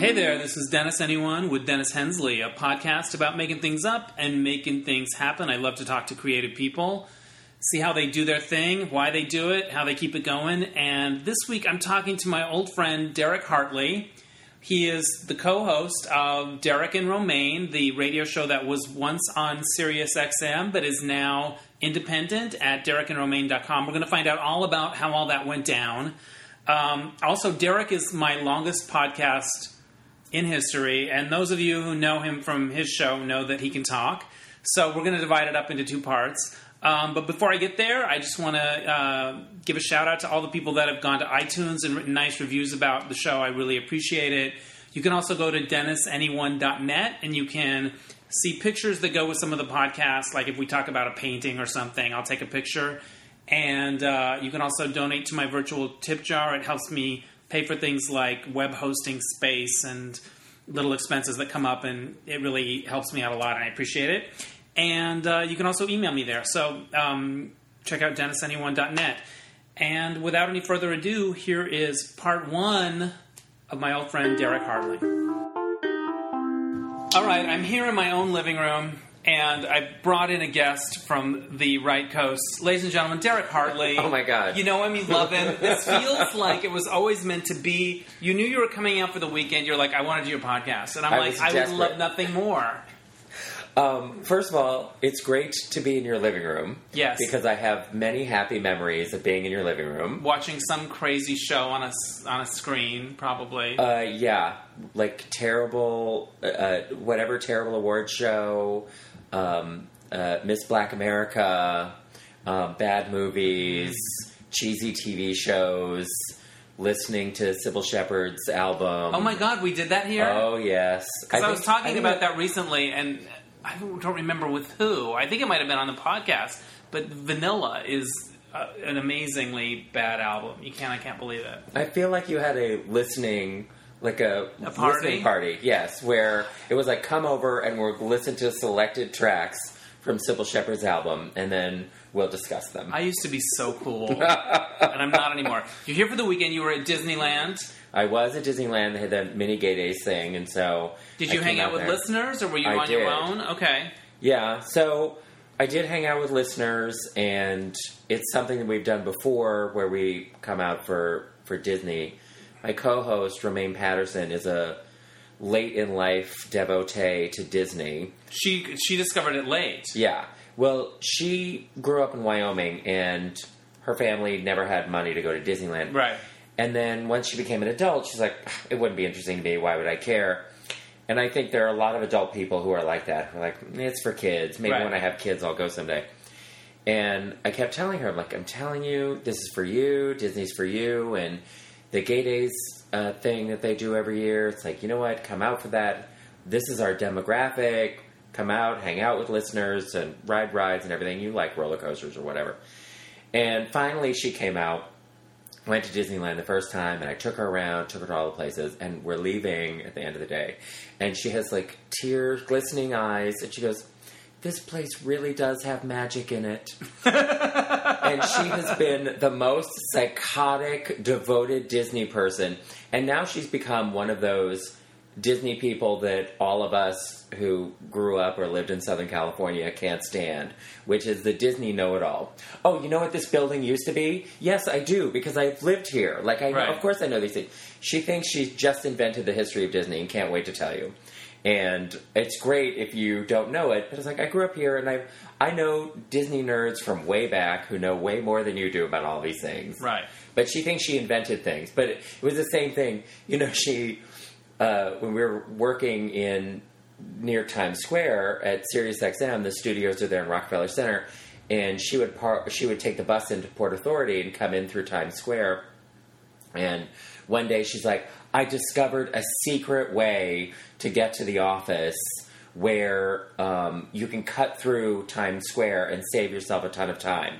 Hey there, this is Dennis Anyone with Dennis Hensley, a podcast about making things up and making things happen. I love to talk to creative people, see how they do their thing, why they do it, how they keep it going. And this week I'm talking to my old friend Derek Hartley. He is the co host of Derek and Romaine, the radio show that was once on Sirius XM but is now independent at derekandromaine.com. We're going to find out all about how all that went down. Um, also, Derek is my longest podcast in history, and those of you who know him from his show know that he can talk. So we're going to divide it up into two parts. Um, but before I get there, I just want to uh, give a shout out to all the people that have gone to iTunes and written nice reviews about the show. I really appreciate it. You can also go to DennisAnyone.net and you can see pictures that go with some of the podcasts. Like if we talk about a painting or something, I'll take a picture. And uh, you can also donate to my virtual tip jar. It helps me pay for things like web hosting space and little expenses that come up, and it really helps me out a lot, and I appreciate it. And uh, you can also email me there. So um, check out DennisAnyone.net. And without any further ado, here is part one of my old friend Derek Hartley. All right, I'm here in my own living room and I brought in a guest from the right coast. Ladies and gentlemen, Derek Hartley. Oh my God. You know him, you love him. this feels like it was always meant to be. You knew you were coming out for the weekend. You're like, I want to do your podcast. And I'm I like, I would love nothing more. Um, first of all, it's great to be in your living room. Yes. Because I have many happy memories of being in your living room. Watching some crazy show on a, on a screen, probably. Uh, yeah, like terrible, uh, uh, whatever terrible award show, um, uh, Miss Black America, uh, bad movies, cheesy TV shows, listening to Cybill Shepherd's album. oh my God, we did that here? Oh yes, Because I, was think- talking think about that recently, and I don't don't remember with who. I think it might have been on the podcast. But Vanilla is uh, an amazingly bad album. You can't. I can't believe it. I feel like you had a listening, like a, A party? listening party. Yes, where it was like come over and we'll listen to selected tracks from Cybill Shepherd's album, and then we'll discuss them. I used to be so cool, and I'm not anymore. You're here for the weekend. You were at Disneyland. I was at Disneyland. They had the mini gay days thing, and so Did you hang came out with there. listeners, or were you I on your own? Okay. Yeah, so I did hang out with listeners, and it's something that we've done before, where we come out for for Disney. My co-host Romaine Patterson is a late in life devotee to Disney. She she discovered it late. Yeah. Well, she grew up in Wyoming and her family never had money to go to Disneyland. Right. And then once she became an adult, she's like, it wouldn't be interesting to me. Why would I care? And I think there are a lot of adult people who are like that. Who are like, it's for kids. Maybe Right. when I have kids, I'll go someday. And I kept telling her, I'm like, I'm telling you, this is for you. Disney's for you. And the gay days uh, thing that they do every year, it's like, you know what? Come out for that. This is our demographic. Come out, hang out with listeners, and ride rides and everything. You like roller coasters or whatever. And finally, she came out, went to Disneyland the first time, and I took her around, took her to all the places, and we're leaving at the end of the day. And she has like tears, glistening eyes, and she goes, This place really does have magic in it. and she has been the most psychotic, devoted Disney person. And now she's become one of those Disney people that all of us who grew up or lived in Southern California can't stand, which is the Disney know it all. Oh, you know what this building used to be? Yes, I do, because I've lived here. Like, I, Right. of course I know these things. She thinks she's just invented the history of Disney and can't wait to tell you. And it's great if you don't know it, but it's like, I grew up here and I, I know Disney nerds from way back who know way more than you do about all these things. Right. But she thinks she invented things. But it, it was the same thing. You know, she uh, when we were working in near Times Square at SiriusXM, the studios are there in Rockefeller Center, and she would par- she would take the bus into Port Authority and come in through Times Square. And one day she's like, "I discovered a secret way to get to the office." Where um, you can cut through Times Square and save yourself a ton of time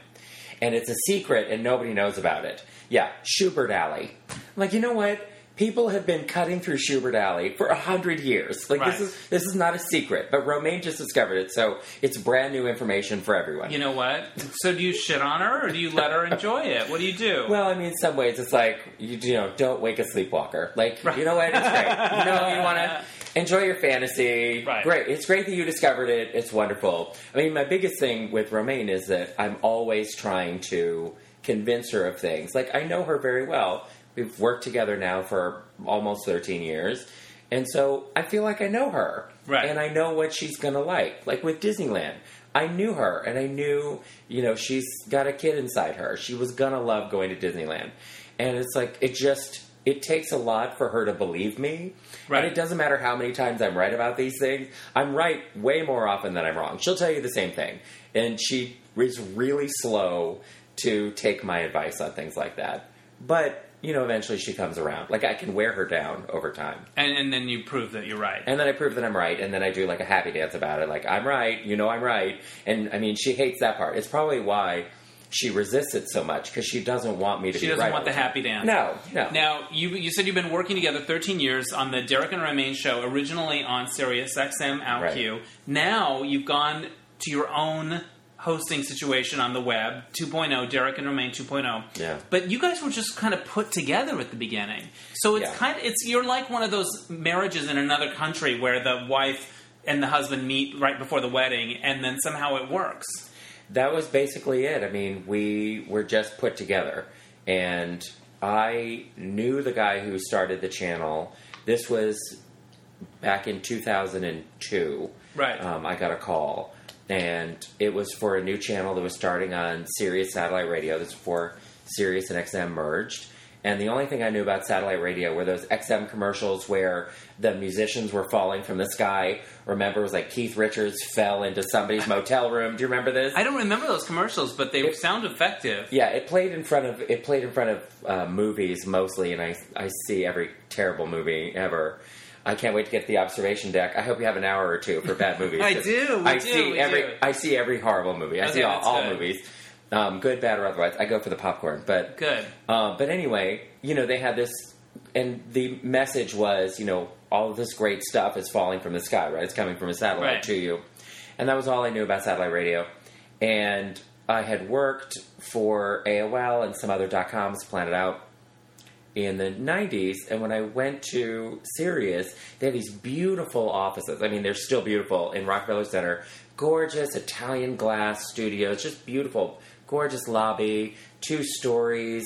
and it's a secret and nobody knows about it. Yeah, Shubert Alley. I'm like, you know what? people have been cutting through Shubert Alley for a hundred years. Like Right. this is this is not a secret, but Romaine just discovered it, so it's brand new information for everyone. You know what? So do you shit on her, or do you let her enjoy it? What do you do? Well, I mean, in some ways, it's like you, you know, don't wake a sleepwalker. Like, Right. you know what? It's great. You know, you want to enjoy your fantasy. Right. Great. It's great that you discovered it. It's wonderful. I mean, my biggest thing with Romaine is that I'm always trying to convince her of things. Like, I know her very well. We've worked together now for almost 13 years. And so I feel like I know her. Right. And I know what she's going to like. Like with Disneyland. I knew her and I knew, you know, she's got a kid inside her. She was going to love going to Disneyland. And it's like, it just, it takes a lot for her to believe me. Right. And it doesn't matter how many times I'm right about these things. I'm right way more often than I'm wrong. She'll tell you the same thing. And she is really slow to take my advice on things like that. But, you know, eventually she comes around. Like, I can wear her down over time. and, and then you prove that you're right. And then I prove that I'm right, and then I do like a happy dance about it. Like, I'm right, you know I'm right. And I mean, she hates that part. It's probably why she resists it so much, because she doesn't want me to She doesn't right. want the happy dance. No, no. Now, you you said you've been working together 13 years on the Derek and Romaine show, originally on Sirius XM OutQ. Right. Now you've gone to your own hosting situation on the web, 2.0, Derek and Romaine 2.0. Yeah. But you guys were just kind of put together at the beginning. So it's Yeah. kind of, it's you're like one of those marriages in another country where the wife and the husband meet right before the wedding and then somehow it works. That was basically it. I mean, we were just put together, and I knew the guy who started the channel. This was back in 2002. Right. Um, I got a call, and it was for a new channel that was starting on Sirius Satellite Radio. This was before Sirius and XM merged. And the only thing I knew about satellite radio were those XM commercials where the musicians were falling from the sky. Remember, it was like Keith Richards fell into somebody's motel room. Do you remember this? I don't remember those commercials, but they It- sound effective. Yeah, it played in front of it played in front of uh, movies mostly, and I I see every terrible movie ever. I can't wait to get to the observation deck. I hope you have an hour or two for bad movies. I do, I do, see every do. I see every horrible movie. I Okay, see all, all movies, um, good, bad, or otherwise. I go for the popcorn, but Good. uh, but anyway, you know, they had this, and the message was, you know, all of this great stuff is falling from the sky, right? It's coming from a satellite Right. to you. And that was all I knew about satellite radio. And I had worked for AOL and some other dot coms, Planet Out, in the 90s. And when I went to Sirius, they had these beautiful offices. I mean, they're still beautiful in Rockefeller Center. Gorgeous Italian glass studios, just beautiful, gorgeous lobby, two stories.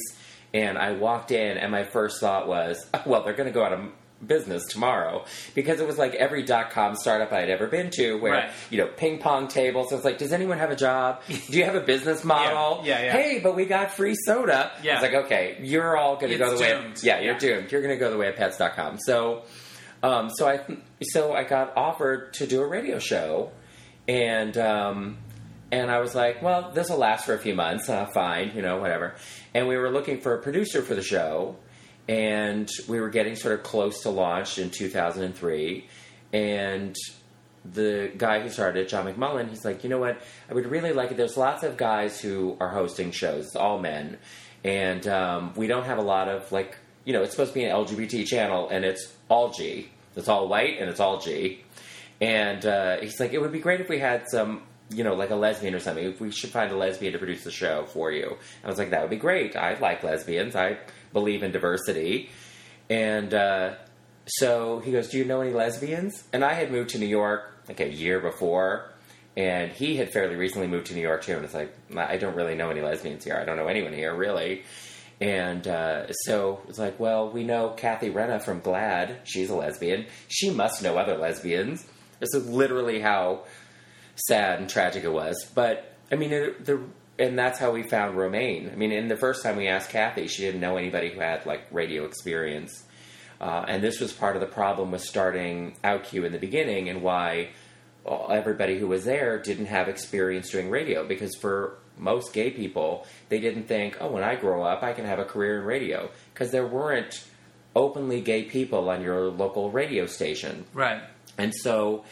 And I walked in, and my first thought was, well, they're going to go out of business tomorrow because it was like every dot com startup I'd ever been to where Right. you know ping pong tables. It's like, does anyone have a job? Do you have a business model? Yeah, yeah. Hey, but we got free soda. Yeah. It's like okay, you're all going to go the way. Of, yeah, you're Yeah. doomed. You're going to go the way of pets.com. So, um, so I so I got offered to do a radio show, and um, and I was like, well, this will last for a few months. Uh, fine, you know, whatever. And we were looking for a producer for the show, and we were getting sort of close to launch in 2003, and the guy who started John McMullen, he's like, you know what? I would really like it. There's lots of guys who are hosting shows, it's all men, and um, we don't have a lot of like, you know, it's supposed to be an LGBT channel, and it's all G. It's all white and it's all G. And uh, he's like, it would be great if we had some, you know, like a lesbian or something. If we should find a lesbian to produce the show for you. I was like, that would be great. I like lesbians. I believe in diversity. And uh, so he goes, Do you know any lesbians? And I had moved to New York like a year before. And he had fairly recently moved to New York too. And it's like, I don't really know any lesbians here. I don't know anyone here, really. And uh, so it's like, well, we know Cathy Renna from GLAAD. She's a lesbian. She must know other lesbians. This is literally how sad and tragic it was. But I mean, it, the and that's how we found Romaine. I mean, in the first time we asked Cathy, she didn't know anybody who had like radio experience, uh, and this was part of the problem with starting OutQ in the beginning, and why everybody who was there didn't have experience doing radio because for most gay people, they didn't think, oh, when I grow up, I can have a career in radio because there weren't openly gay people on your local radio station. Right. And so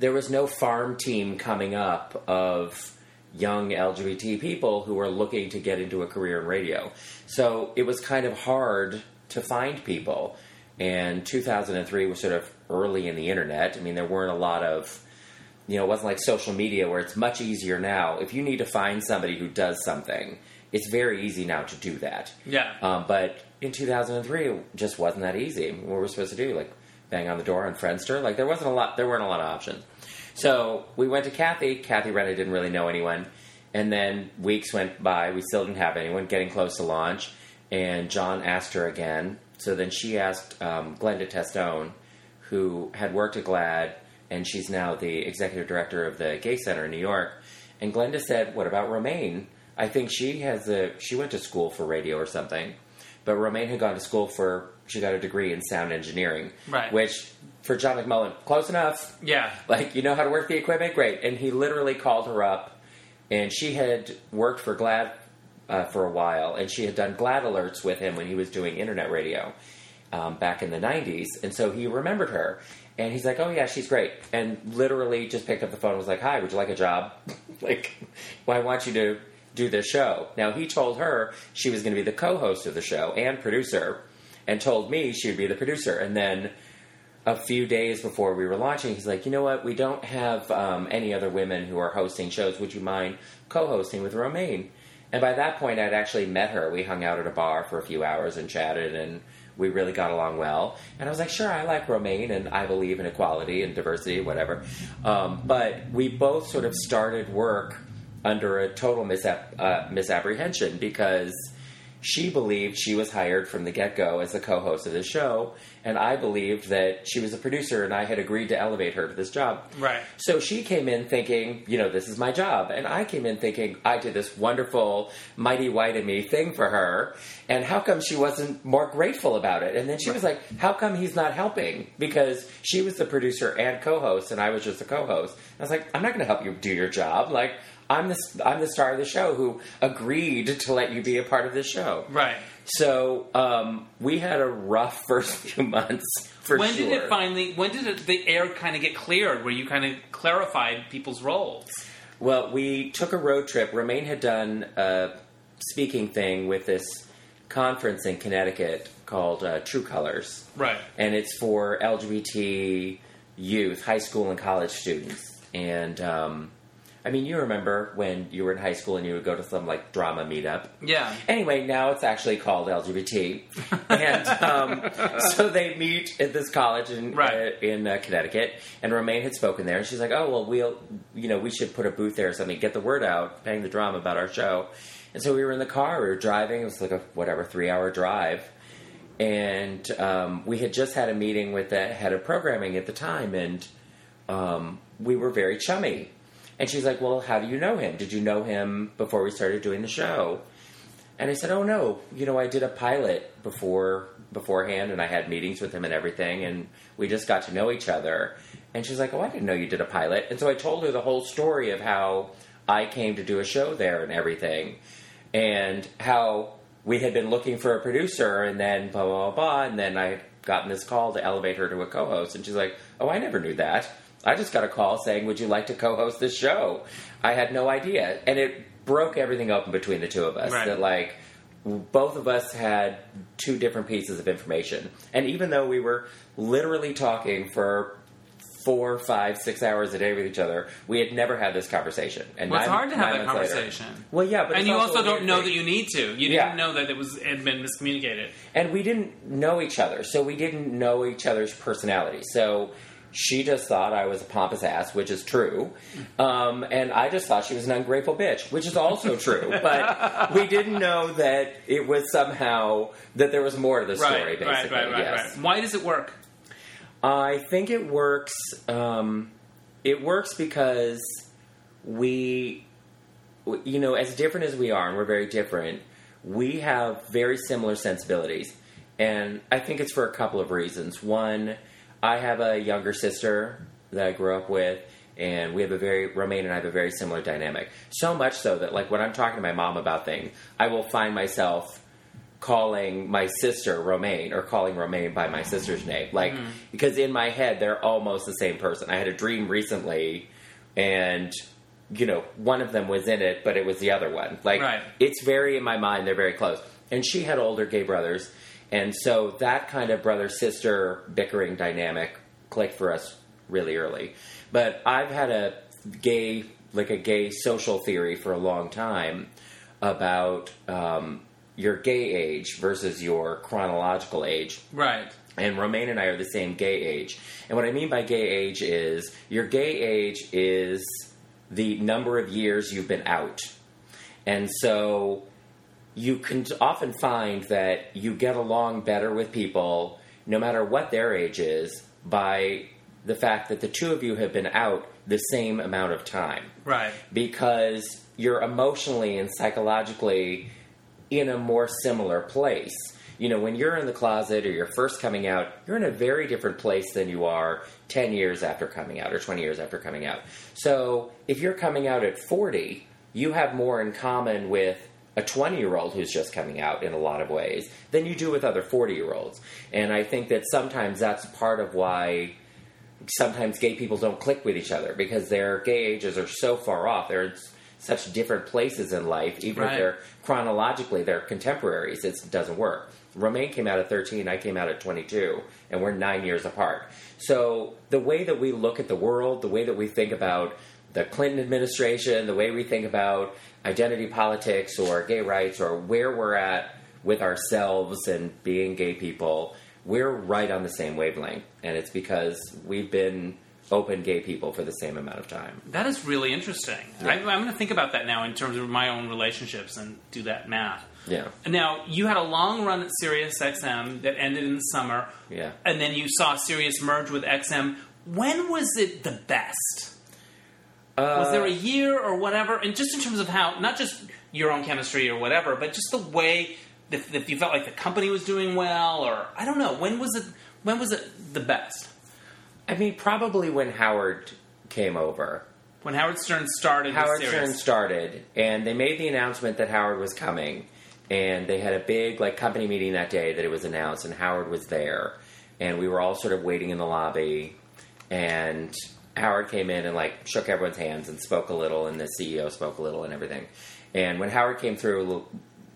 there was no farm team coming up of young LGBT people who were looking to get into a career in radio. So it was kind of hard to find people and 2003 was sort of early in the internet. I mean, there weren't a lot of, you know, it wasn't like social media where it's much easier now. If you need to find somebody who does something, it's very easy now to do that. Yeah. Um, but in 2003, it just wasn't that easy. What were we supposed to do? Like bang on the door on Friendster? Like there wasn't a lot. There weren't a lot of options. So we went to Cathy. Cathy Renna didn't really know anyone, and then weeks went by. We still didn't have anyone. Getting close to launch, and John asked her again. So then she asked um, Glenda Testone, who had worked at GLAAD, and she's now the executive director of the Gay Center in New York. And Glenda said, "What about Romaine? I think she has a. She went to school for radio or something." But Romaine had gone to school for, she got a degree in sound engineering. Right. Which, for John McMullen, close enough. Yeah. Like, you know how to work the equipment? Great. And he literally called her up, and she had worked for GLAAD uh, for a while, and she had done GLAAD alerts with him when he was doing internet radio um, back in the 90s. And so he remembered her. And he's like, oh, yeah, she's great. And literally just picked up the phone and was like, hi, would you like a job? like, well, I want you to do this show. Now, he told her she was going to be the co host of the show and producer, and told me she would be the producer. And then a few days before we were launching, he's like, you know what? We don't have um, any other women who are hosting shows. Would you mind co hosting with Romaine? And by that point, I'd actually met her. We hung out at a bar for a few hours and chatted, and we really got along well. And I was like, sure, I like Romaine, and I believe in equality and diversity, whatever. Um, but we both sort of started work under a total uh, misapprehension because she believed she was hired from the get go as the co host of the show, and I believed that she was a producer and I had agreed to elevate her to this job. Right. So she came in thinking, you know, this is my job. And I came in thinking I did this wonderful, mighty white of me thing for her. And how come she wasn't more grateful about it? And then she was like, how come he's not helping? Because she was the producer and co host, and I was just a co host. I was like, I'm not going to help you do your job. Like, I'm the, I'm the star of the show who agreed to let you be a part of the show. Right. So um, we had a rough first few months for when sure. did it finally? When did it, the air kind of get cleared? Where you kind of clarified people's roles? Well, we took a road trip. Romaine had done a speaking thing with this conference in Connecticut called uh, True Colors, Right. and it's for LGBT youth, high school and college students. And um, I mean, you remember when you were in high school and you would go to some like drama meetup. Yeah. Anyway, now it's actually called LGBT, and um, so they meet at this college in Right. uh, in uh, Connecticut. And Romaine had spoken there, and she's like, "Oh well, we'll you know we should put a booth there or something, get the word out, bang the drum about our show." And so we were in the car, we were driving. It was like a whatever three hour drive, and um, we had just had a meeting with the head of programming at the time, and um, we were very chummy. And she's like, "Well, how do you know him? Did you know him before we started doing the show?" And I said, "Oh no, you know, I did a pilot before beforehand, and I had meetings with him and everything, and we just got to know each other." And she's like, "Oh, I didn't know you did a pilot." And so I told her the whole story of how I came to do a show there and everything, and how we had been looking for a producer, and then blah blah blah, blah and then I had gotten this call to elevate her to a co-host, and she's like, "Oh, I never knew that." I just got a call saying, "Would you like to co-host this show?" I had no idea, and it broke everything open between the two of us. Right. That like both of us had two different pieces of information, and even though we were literally talking for four, five, six hours a day with each other, we had never had this conversation. And Well, it's nine- hard to have that months later- conversation. well, yeah, but and you also also don't know thing. that you need to. You Yeah. didn't know that it was had been miscommunicated. and we didn't know each other, so we didn't know each other's personality. So she just thought I was a pompous ass, which is true, um, and I just thought she was an ungrateful bitch, which is also true. But we didn't know that it was somehow that there was more to the story. right, basically, right, right, right, yes. right. Why does it work? I think it works. Um, it works because we, you know, as different as we are, and we're very different, we have very similar sensibilities. And I think it's for a couple of reasons. One, I have a younger sister that I grew up with, and we have a very, Romaine and I have a very similar dynamic. So much so that, like, when I'm talking to my mom about things, I will find myself calling my sister Romaine or calling Romaine by my sister's name. Like, mm-hmm. because in my head, they're almost the same person. I had a dream recently, and, you know, one of them was in it, but it was the other one. Like, Right. it's very, in my mind, they're very close. And she had older gay brothers, And so that kind of brother sister bickering dynamic clicked for us really early. But I've had a gay, like a gay social theory for a long time about um, your gay age versus your chronological age. Right. And Romaine and I are the same gay age. And what I mean by gay age is your gay age is the number of years you've been out. And so you can often find that you get along better with people, no matter what their age is, by the fact that the two of you have been out the same amount of time. Right. Because you're emotionally and psychologically in a more similar place. You know, when you're in the closet or you're first coming out, you're in a very different place than you are 10 years after coming out or 20 years after coming out. So if you're coming out at 40, you have more in common with a 20 year old who's just coming out in a lot of ways than you do with other 40 year olds. And I think that sometimes that's part of why sometimes gay people don't click with each other because their gay ages are so far off. They're in such different places in life, even Right. if they're chronologically they're contemporaries. It doesn't work. Romaine came out at 13, I came out at 22, and we're nine years apart. So the way that we look at the world, the way that we think about the Clinton administration, the way we think about identity politics or gay rights or where we're at with ourselves and being gay people, we're right on the same wavelength. And it's because we've been open gay people for the same amount of time. That is really interesting. I, I'm going to think about that now in terms of my own relationships and do that math. Yeah. Now, you had a long run at Sirius XM that ended in the summer, Yeah. and then you saw Sirius merge with XM. When was it the best? Was there a uh, year or whatever? And just in terms of how, not just your own chemistry or whatever, but just the way that, you felt like the company was doing well, or I don't know. When was it? When was it the best? I mean, probably when Howard came over. When Howard Stern started. Howard. Stern started, and they made the announcement that Howard was coming, and they had a big like company meeting that day that it was announced, and Howard was there, and we were all sort of waiting in the lobby, and Howard came in and like shook everyone's hands and spoke a little, and the CEO spoke a little and everything, and when Howard came through,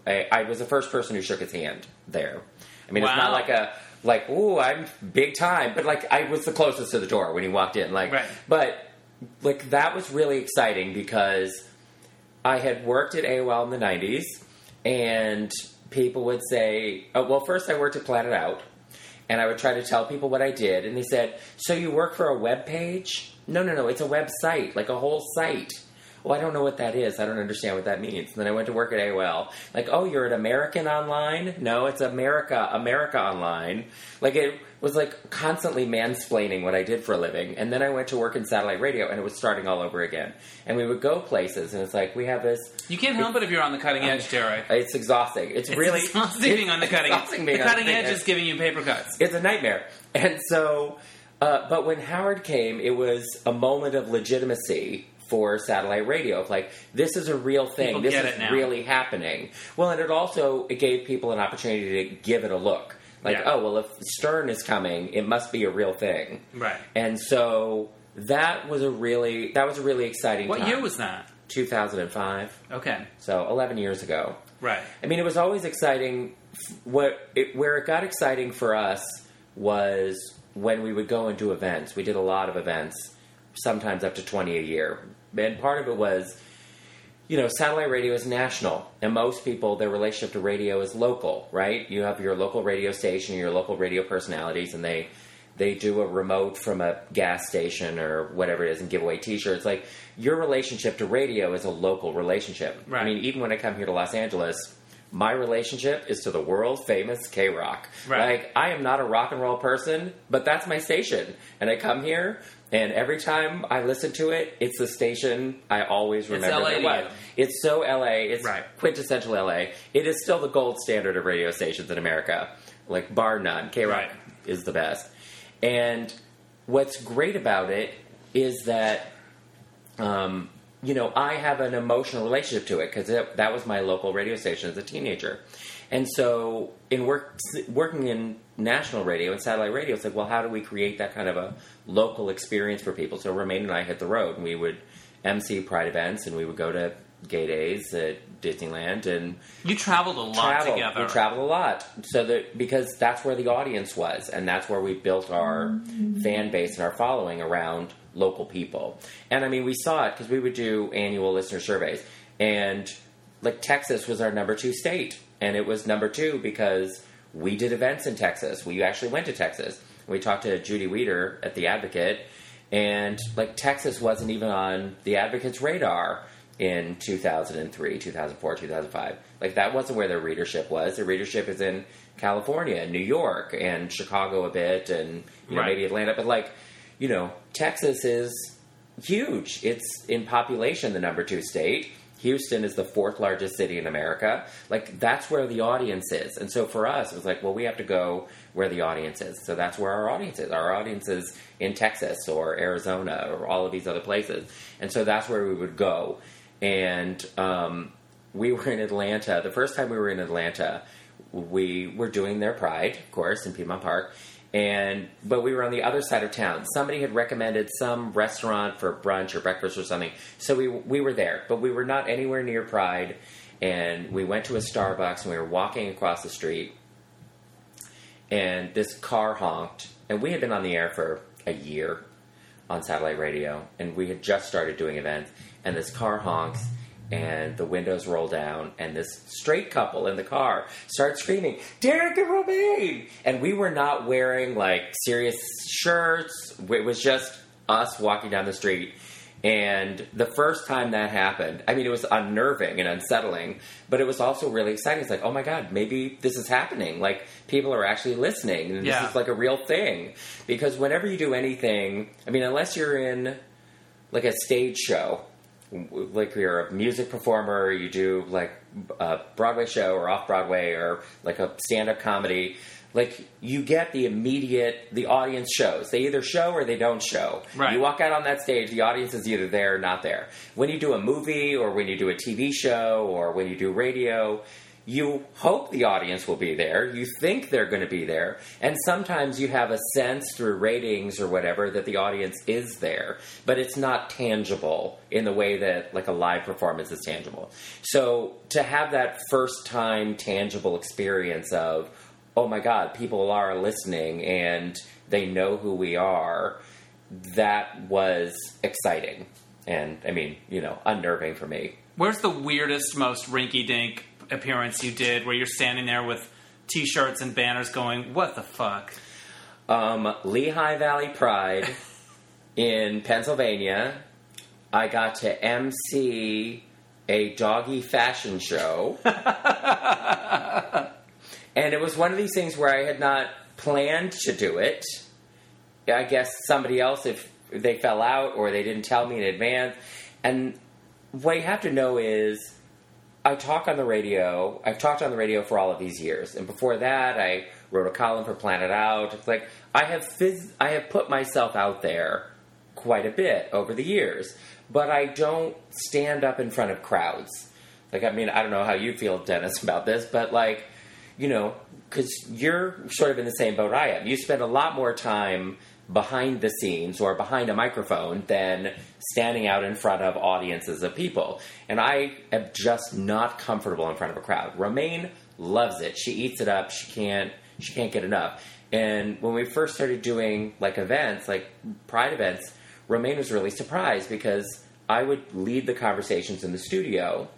I, I was the first person who shook his hand there. I mean, it's not like a like, ooh, I'm big time, but like I was the closest to the door when he walked in, like, Right. but like that was really exciting because I had worked at AOL in the 90s, and people would say, oh, well, first I worked at Planet Out, and I would try to tell people what I did, and they said, so you work for a web page? No, no, no, it's a website, like a whole site. Well, I don't know what that is. I don't understand what that means. And then I went to work at AOL. Like, oh, you're at American Online? No, it's America, America Online. Like, it was like constantly mansplaining what I did for a living. And then I went to work in satellite radio, and it was starting all over again. And we would go places, and it's like, we have this. You can't help it if you're on the cutting edge, Derek. It's exhausting. It's, It's really exhausting being on the cutting edge. The cutting edge is giving you paper cuts. it's a nightmare. And so, uh, but when Howard came, it was a moment of legitimacy for satellite radio. Of like, this is a real thing. People this is really happening. Well, and it also it gave people an opportunity to give it a look. Like, Yeah. oh well, if Stern is coming, it must be a real thing. Right. And so that was a really that was a really exciting. What time. year was that? 2005? Okay. So 11 years ago. Right. I mean, it was always exciting. What it, where it got exciting for us was when we would go and do events. We did a lot of events, sometimes up to twenty a year, and part of it was, you know, satellite radio is national, and most people their relationship to radio is local, right? You have your local radio station, your local radio personalities, and they they do a remote from a gas station or whatever it is and give away t-shirts like your relationship to radio is a local relationship i mean even when i come here to los angeles my relationship is to the world famous KROQ. Right. Like I am not a rock and roll person, but that's my station, and I come here, and every time I listen to it, it's the station I always remember. LA it was. It's so LA. It's Right. quintessential LA. It is still the gold standard of radio stations in America, like bar none. KROQ Right. is the best. And what's great about it is that um, you know, I have an emotional relationship to it because that was my local radio station as a teenager. And so, in work, working in national radio and satellite radio, it's like, well, how do we create that kind of a local experience for people? So, Romaine and I hit the road, and we would MC Pride events, and we would go to gay days at Disneyland and You traveled a lot traveled. together. We traveled a lot, so that because that's where the audience was, and that's where we built our mm-hmm. fan base and our following around local people. And I mean, we saw it because we would do annual listener surveys, and like Texas was our number two state, and it was number two because we did events in Texas. We actually went to Texas. We talked to Judy Wieder at the Advocate, and like Texas wasn't even on the Advocate's radar in 2003, 2004, 2005. Like that wasn't where their readership was. Their readership is in California, New York, and Chicago a bit, and you know, Right. maybe Atlanta. But like, you know, Texas is huge. It's in population the number two state. Houston is the fourth largest city in America. Like that's where the audience is. And so for us, it was like, well, we have to go where the audience is. So that's where our audience is. Our audience is in Texas or Arizona or all of these other places. And so that's where we would go. And um, we were in Atlanta. The first time we were in Atlanta, we were doing their Pride, of course, in Piedmont Park. And but we were on the other side of town. Somebody had recommended some restaurant for brunch or breakfast or something. So we we were there, but we were not anywhere near Pride. And we went to a Starbucks and we were walking across the street. And this car honked, and we had been on the air for a year on satellite radio, and we had just started doing events. And this car honks, and the windows roll down, and this straight couple in the car starts screaming, "Derek and Romaine!" And we were not wearing like Sirius shirts. It was just us walking down the street. And the first time that happened, I mean, it was unnerving and unsettling, but it was also really exciting. It's like, oh my God, maybe this is happening. Like, people are actually listening, and Yeah. this is like a real thing. Because whenever you do anything, I mean, unless you're in like a stage show, like you're a music performer, you do like a Broadway show or off Broadway or like a stand up comedy, like you get the immediate, the audience shows. They either show or they don't show. Right. You walk out on that stage, the audience is either there or not there. When you do a movie or when you do a TV show or when you do radio, you hope the audience will be there. You think they're going to be there. And sometimes you have a sense through ratings or whatever that the audience is there, but it's not tangible in the way that like a live performance is tangible. So to have that first time tangible experience of, oh my God, people are listening and they know who we are, that was exciting. And I mean, you know, unnerving for me. Where's the weirdest, most rinky dink appearance you did where you're standing there with t shirts and banners going, what the fuck? um, Lehigh Valley Pride in Pennsylvania. I got to MC a doggy fashion show. and it was one of these things where I had not planned to do it. I guess somebody else, if they fell out or they didn't tell me in advance. And what you have to know is I talk on the radio. I've talked on the radio for all of these years, and before that, I wrote a column for Planet Out. It's like I have phys- I have put myself out there quite a bit over the years, but I don't stand up in front of crowds. Like I mean, I don't know how you feel, Dennis, about this, but like you know, because you're sort of in the same boat I am. You spend a lot more time behind the scenes or behind a microphone than standing out in front of audiences of people. And I am just not comfortable in front of a crowd. Romaine loves it. She eats it up. She can't she can't get enough. And when we first started doing like events, like pride events, Romaine was really surprised because I would lead the conversations in the studio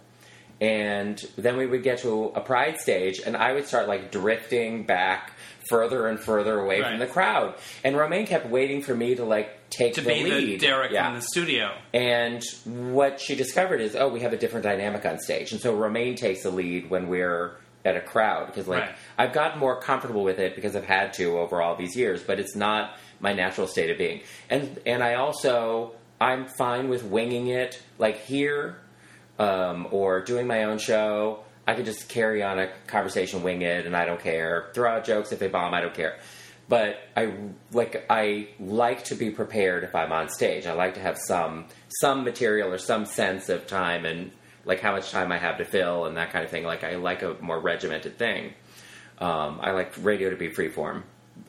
and then we would get to a pride stage and i would start like drifting back further and further away Right. from the crowd and romaine kept waiting for me to like take To the be the Derek yeah. in the studio. and what she discovered is oh we have a different dynamic on stage and so romaine takes the lead when we're at a crowd because like Right. i've gotten more comfortable with it because i've had to over all these years but it's not my natural state of being and and i also i'm fine with winging it like here um, or doing my own show, I could just carry on a conversation, wing it, and I don't care. Throw out jokes if they bomb, I don't care. But I like I like to be prepared if I'm on stage. I like to have some some material or some sense of time and like how much time I have to fill and that kind of thing. Like I like a more regimented thing. Um, I like radio to be freeform,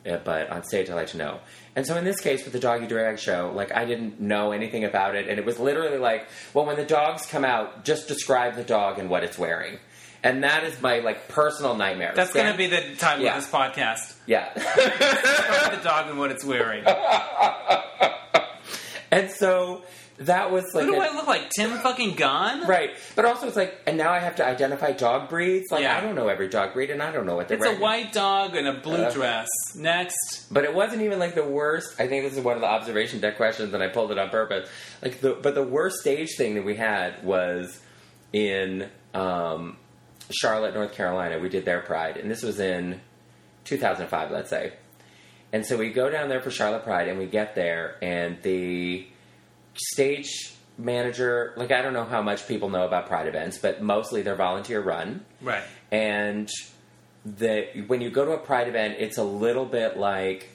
uh, but on stage I like to know. And so in this case with the doggy drag show, like I didn't know anything about it, and it was literally like, well, when the dogs come out, just describe the dog and what it's wearing. And that is my like personal nightmare. That's going to be the title Yeah. of this podcast. yeah. the dog and what it's wearing. and so that was like Who do a- I look like? Tim fucking Gunn? right, but also it's like, and now I have to identify dog breeds. Like Yeah. I don't know every dog breed, and I don't know what they're It's a white dog and a blue Uh. dress. Next. But it wasn't even like the worst. I think this is one of the observation deck questions, and I pulled it on purpose. Like, the, but the worst stage thing that we had was in um, Charlotte, North Carolina. We did their Pride, and this was in 2005, let's say. And so we go down there for Charlotte Pride, and we get there, and the stage manager, like I don't know how much people know about Pride events, but mostly they're volunteer run Right. and the when you go to a pride event it's a little bit like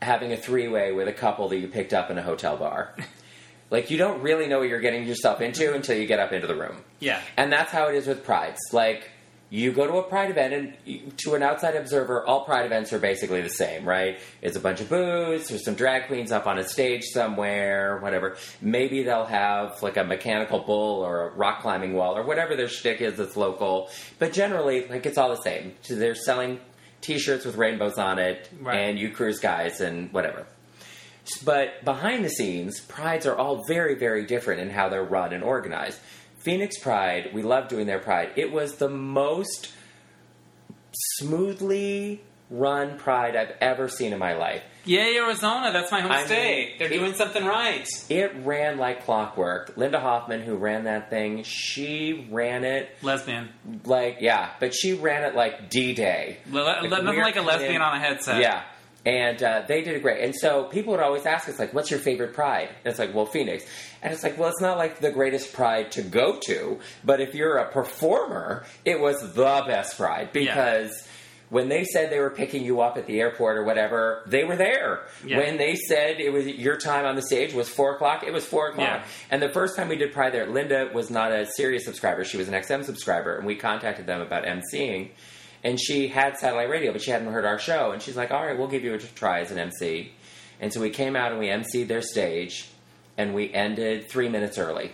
having a three-way with a couple that you picked up in a hotel bar like you don't really know what you're getting yourself into until you get up into the room. Yeah. and that's how it is with prides. Like you go to a pride event and you- to an outside observer all pride events are basically the same right? It's a bunch of booths there's some drag queens up on a stage somewhere whatever. Maybe they'll have like a mechanical bull or a rock climbing wall or whatever their shtick is that's local. But generally like it's all the same. So they're selling t-shirts with rainbows on it Right. and you cruise guys and whatever but behind the scenes, prides are all very, very different in how they're run and organized. Phoenix Pride, we love doing their pride. It was the most smoothly run pride I've ever seen in my life. Yay, Arizona. That's my home I mean, state. They're it- doing something right. It ran like clockwork. Linda Hoffman, who ran that thing, she ran it Lesbian. like, yeah, but she ran it like D Day. Le- Like, nothing like a lesbian in- on a headset. Yeah. And uh, they did great. And so people would always ask us, like, what's your favorite pride? And it's like, well, Phoenix. And it's like, well, it's not like the greatest pride to go to, but if you're a performer, it was the best pride because. When they said they were picking you up at the airport or whatever, they were there. Yeah. When they said it was your time on the stage was four o'clock, it was four o'clock. Yeah. And the first time we did Pride there, Linda was not a Sirius subscriber; she was an XM subscriber, and we contacted them about emceeing. And she had satellite radio, but she hadn't heard our show. And she's like, "All right, we'll give you a try as an MC." And so we came out and we MC'd their stage, and we ended three minutes early.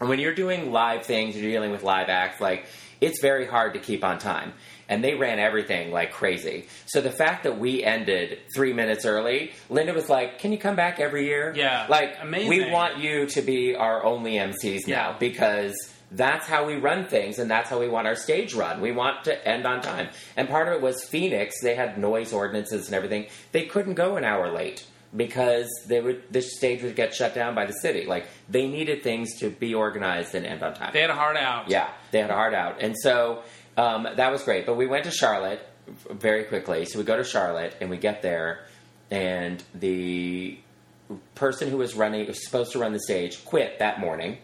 And when you're doing live things, you're dealing with live acts, like it's very hard to keep on time. And they ran everything like crazy. So the fact that we ended three minutes early, Linda was like, "Can you come back every year?" Yeah, like amazing. we want you to be our only MCs now Yeah. because that's how we run things and that's how we want our stage run. We want to end on time. And part of it was Phoenix, they had noise ordinances and everything. They couldn't go an hour late because they would the stage would get shut down by the city. Like they needed things to be organized and end on time. They had a heart out. Yeah, they had a heart out, and so um, that was great. But we went to Charlotte very quickly. So we go to Charlotte, and we get there, and the person who was running, was supposed to run the stage, quit that morning.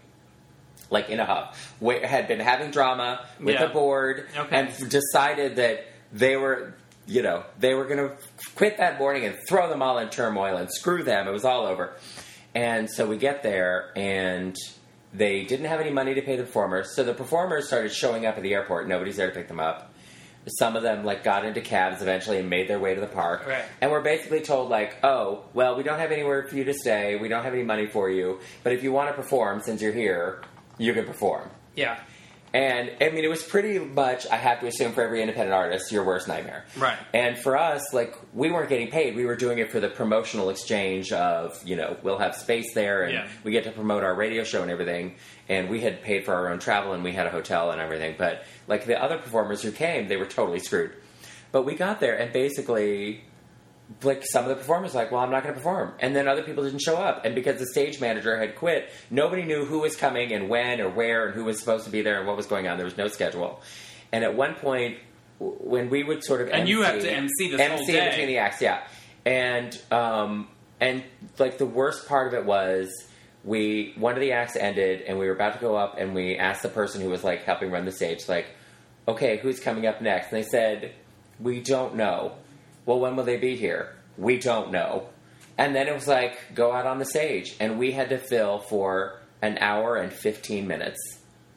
Like in a hub, Wa- had been having drama with Yeah. the board, Okay. and decided that they were, you know, they were going to quit that morning and throw them all in turmoil and screw them. It was all over. And so we get there, and they didn't have any money to pay the performers. So the performers started showing up at the airport. Nobody's there to pick them up. Some of them like got into cabs eventually and made their way to the park. Right. And we're basically told like, oh, well, we don't have anywhere for you to stay. We don't have any money for you. But if you want to perform, since you're here, you can perform. Yeah. And I mean, it was pretty much, I have to assume, for every independent artist, your worst nightmare. Right. And for us, like, we weren't getting paid. We were doing it for the promotional exchange of, you know, we'll have space there and Yeah. we get to promote our radio show and everything. And we had paid for our own travel and we had a hotel and everything. But, like, the other performers who came, they were totally screwed. But we got there and basically, like some of the performers were like, well, I'm not going to perform. And then other people didn't show up. And because the stage manager had quit, nobody knew who was coming and when or where and who was supposed to be there and what was going on. There was no schedule. And at one point, when we would sort of And you have to MC this whole day. between the acts, yeah. And um, and like the worst part of it was we one of the acts ended and we were about to go up and we asked the person who was like helping run the stage like, okay, who's coming up next? And they said, we don't know. Well, when will they be here? We don't know. And then it was like, go out on the stage. And we had to fill for an hour and 15 minutes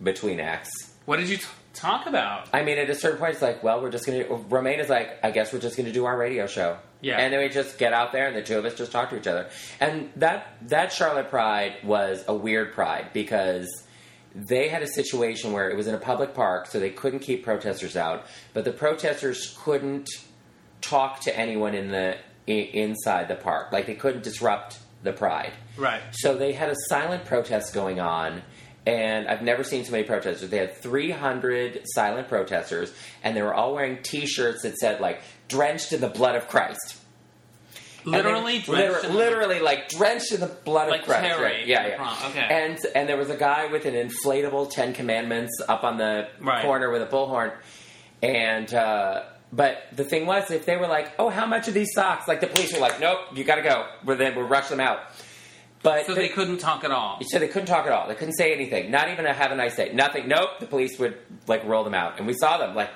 between acts. What did you? T- talk about? I mean, at a certain point, it's like, well, we're just going to. Romaine is like, I guess we're just going to do our radio show. Yeah. And then we just get out there, and the two of us just talk to each other. And that that Charlotte Pride was a weird pride because they had a situation where it was in a public park, so they couldn't keep protesters out, but the protesters couldn't talk to anyone in the i- inside the park. Like they couldn't disrupt the pride. Right. So they had a silent protest going on, and I've never seen so many protesters. They had 300 silent protesters, and they were all wearing T-shirts that said like "drenched in the blood of Christ." And they- Literally, drenched liter- in- literally, like drenched in the blood Like of Christ. Right? Yeah, yeah. prom. Okay. And and there was a guy with an inflatable Ten Commandments up on the Right. corner with a bullhorn, and. uh but the thing was, if they were like, "Oh, how much are these socks?" Like the police were like, "Nope, you got to go." But then we'll rush them out. But So the- they couldn't talk at all. so they couldn't talk at all. They couldn't say anything. Not even a have a nice day. Nothing. Nope. The police would like roll them out, and we saw them like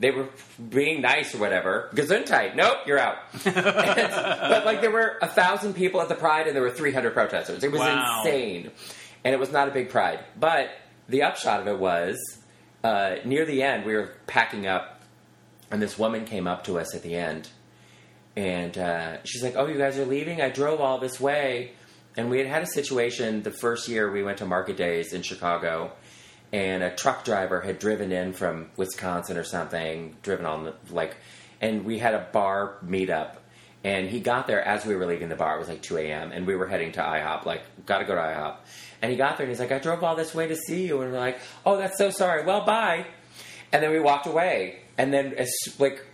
they were being nice or whatever. Gesundheit. Nope, you're out. But like there were a thousand people at the pride, and there were 300 protesters. It was Wow. insane, and it was not a big pride. But the upshot of it was, uh, near the end, we were packing up, and this woman came up to us at the end, and uh, she's like, "Oh, you guys are leaving? I drove all this way." And we had had a situation the first year we went to Market Days in Chicago, and a truck driver had driven in from Wisconsin or something, driven on the like, and we had a bar meetup. And he got there as we were leaving the bar. It was like 2 a.m. and we were heading to IHOP. Like, got to go to IHOP. And he got there and he's like, "I drove all this way to see you." And we're like, "Oh, that's so sorry. Well, bye." And then we walked away. And then, as like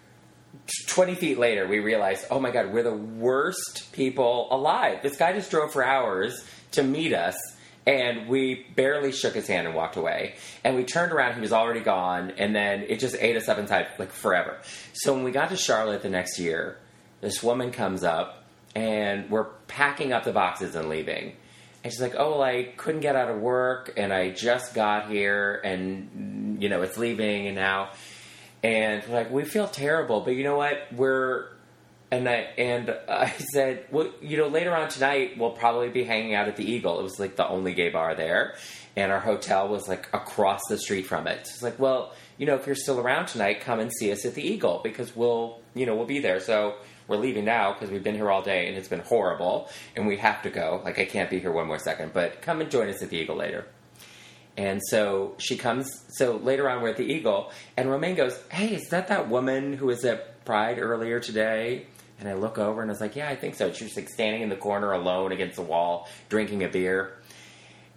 20 feet later, we realized, oh my god, we're the worst people alive. This guy just drove for hours to meet us, and we barely shook his hand and walked away. And we turned around, he was already gone, and then it just ate us up inside like forever. So when we got to Charlotte the next year, this woman comes up, and we're packing up the boxes and leaving. And she's like, "Oh, well, I couldn't get out of work, and I just got here, and you know, it's leaving, and now." And like we feel terrible but you know what we're and I and I said, well, you know, later on tonight we'll probably be hanging out at the Eagle. It was like the only gay bar there, and our hotel was like across the street from it. It's like, well, you know, if you're still around tonight, come and see us at the Eagle because we'll, you know, we'll be there. So we're leaving now because we've been here all day and it's been horrible, and we have to go. Like I can't be here one more second, but come and join us at the Eagle later. And so she comes. So later on, we're at the Eagle, and Romaine goes, "Hey, is that that woman who was at Pride earlier today?" And I look over, and I was like, "Yeah, I think so." She was like standing in the corner alone against the wall, drinking a beer.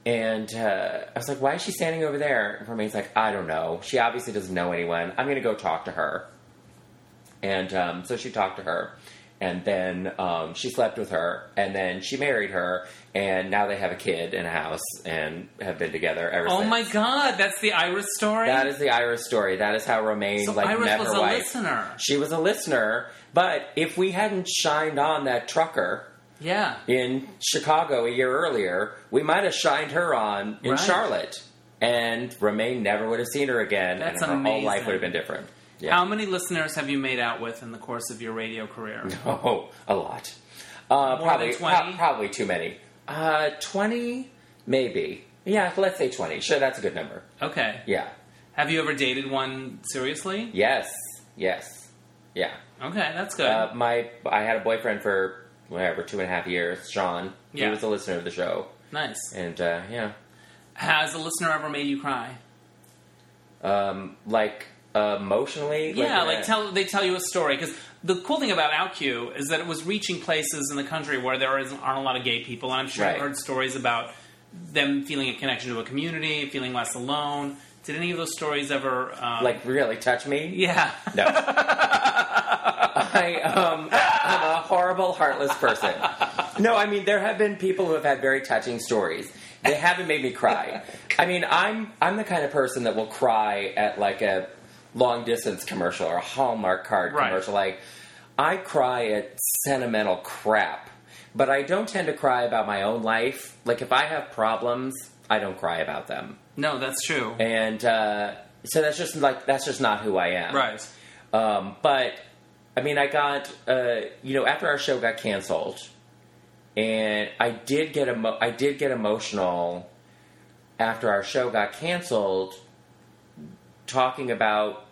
And uh, I was like, "Why is she standing over there?" And Romaine's like, "I don't know. She obviously doesn't know anyone. I'm going to go talk to her." And um, so she talked to her, and then um, she slept with her, and then she married her, and now they have a kid in a house and have been together ever Oh since. my god, that's the Iris story? That is the Iris story. That is how Romaine so like Iris met was her a wife. listener. She was a listener, but if we hadn't shined on that trucker Yeah. in Chicago a year earlier, we might have shined her on in Right. Charlotte, and Romaine never would have seen her again, That's and her whole life would have been different. Yeah. How many listeners have you made out with in the course of your radio career? Oh, a lot. Uh, More probably, than 20? pro- probably too many. Uh, Twenty, maybe. Yeah, let's say twenty. Sure, that's a good number. Okay. Yeah. Have you ever dated one seriously? Yes. Yes. Yeah. Okay, that's good. Uh, my I had a boyfriend for whatever two and a half years. Sean. Yeah. He was a listener of the show, nice. and uh, yeah, Has a listener ever made you cry? um, like uh, emotionally. yeah, like tell they tell you a story because the cool thing about OutQ is that it was reaching places in the country where there isn't, aren't a lot of gay people, and I'm sure Right. you've heard stories about them feeling a connection to a community, feeling less alone. Did any of those stories ever um, like really touch me. Yeah. No. I um, I'm a horrible, heartless person. No, I mean there have been people who have had very touching stories. They haven't made me cry. I mean, I'm I'm the kind of person that will cry at like a long distance commercial or a Hallmark card Right. commercial. Like I cry at sentimental crap, but I don't tend to cry about my own life. Like if I have problems, I don't cry about them, No, that's true. and uh, so that's just like that's just not who I am. Right. Um, but I mean, I got uh, you know after our show got canceled, and I did get emo- I did get emotional after our show got canceled talking about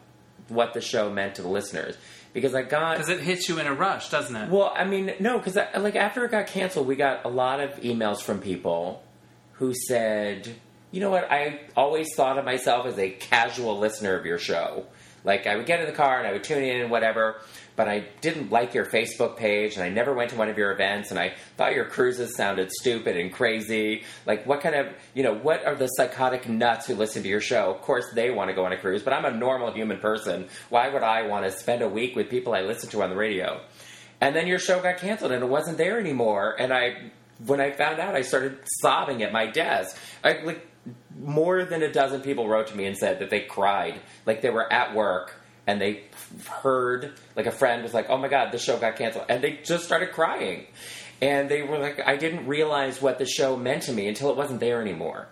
what the show meant to the listeners because I got Because it hits you in a rush, doesn't it? well, I mean, no, because uh, like after it got canceled, we got a lot of emails from people who said, "You know what? I always thought of myself as a casual listener of your show. Like I would get in the car and I would tune in and whatever." But I didn't like your Facebook page, and I never went to one of your events, and I thought your cruises sounded stupid and crazy. Like, what kind of, you know, what are the psychotic nuts who listen to your show? Of course, they want to go on a cruise, but I'm a normal human person. Why would I want to spend a week with people I listen to on the radio? And then your show got canceled and it wasn't there anymore. And I, when I found out, I started sobbing at my desk. I, like more than a dozen people wrote to me and said that they cried, like they were at work and they heard, like a friend was like, "Oh my god, the show got canceled," and they just started crying. And they were like, "I didn't realize what the show meant to me until it wasn't there anymore."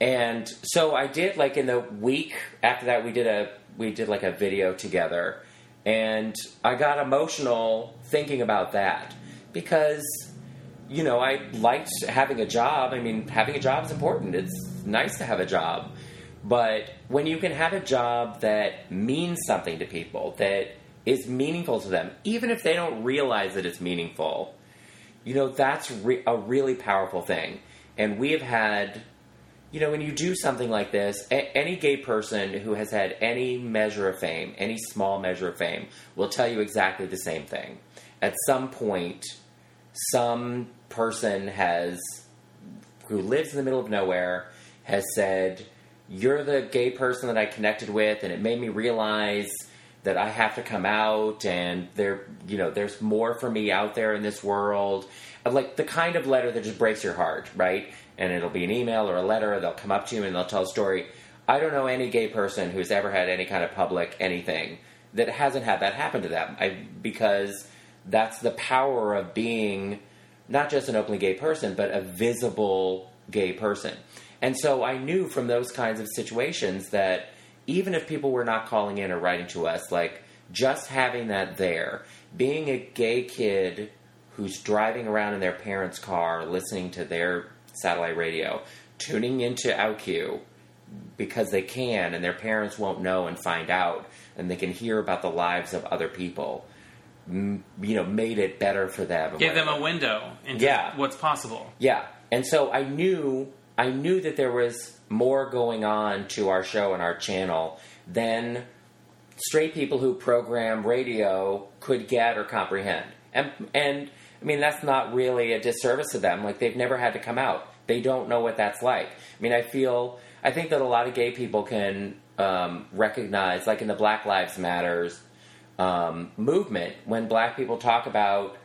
And so I did like in the week after that we did a we did like a video together and I got emotional thinking about that because you know I liked having a job. I mean, having a job is important. It's nice to have a job. But when you can have a job that means something to people, that is meaningful to them, even if they don't realize that it's meaningful, you know, that's re- a really powerful thing. And we have had you know, when you do something like this, a- any gay person who has had any measure of fame, any small measure of fame, will tell you exactly the same thing. At some point, some person has, who lives in the middle of nowhere, has said, You're the gay person that I connected with, and it made me realize that I have to come out, and there, you know, there's more for me out there in this world. Like the kind of letter that just breaks your heart, right? and it'll be an email or a letter. They'll come up to you and they'll tell a story. I don't know any gay person who's ever had any kind of public anything that hasn't had that happen to them. I, because that's the power of being not just an openly gay person, but a visible gay person. And so I knew from those kinds of situations that even if people were not calling in or writing to us, like just having that there, being a gay kid who's driving around in their parents' car listening to their satellite radio, tuning into OutQ because they can and their parents won't know and find out and they can hear about the lives of other people you know made it better for them Give them a window into Yeah. what's possible. yeah and so i knew i knew that there was more going on to our show and our channel than straight people who program radio could get or comprehend. And and i mean that's not really a disservice to them. Like they've never had to come out. They don't know what that's like. I mean i feel i think that a lot of gay people can um, recognize like in the black lives matters um, movement when black people talk about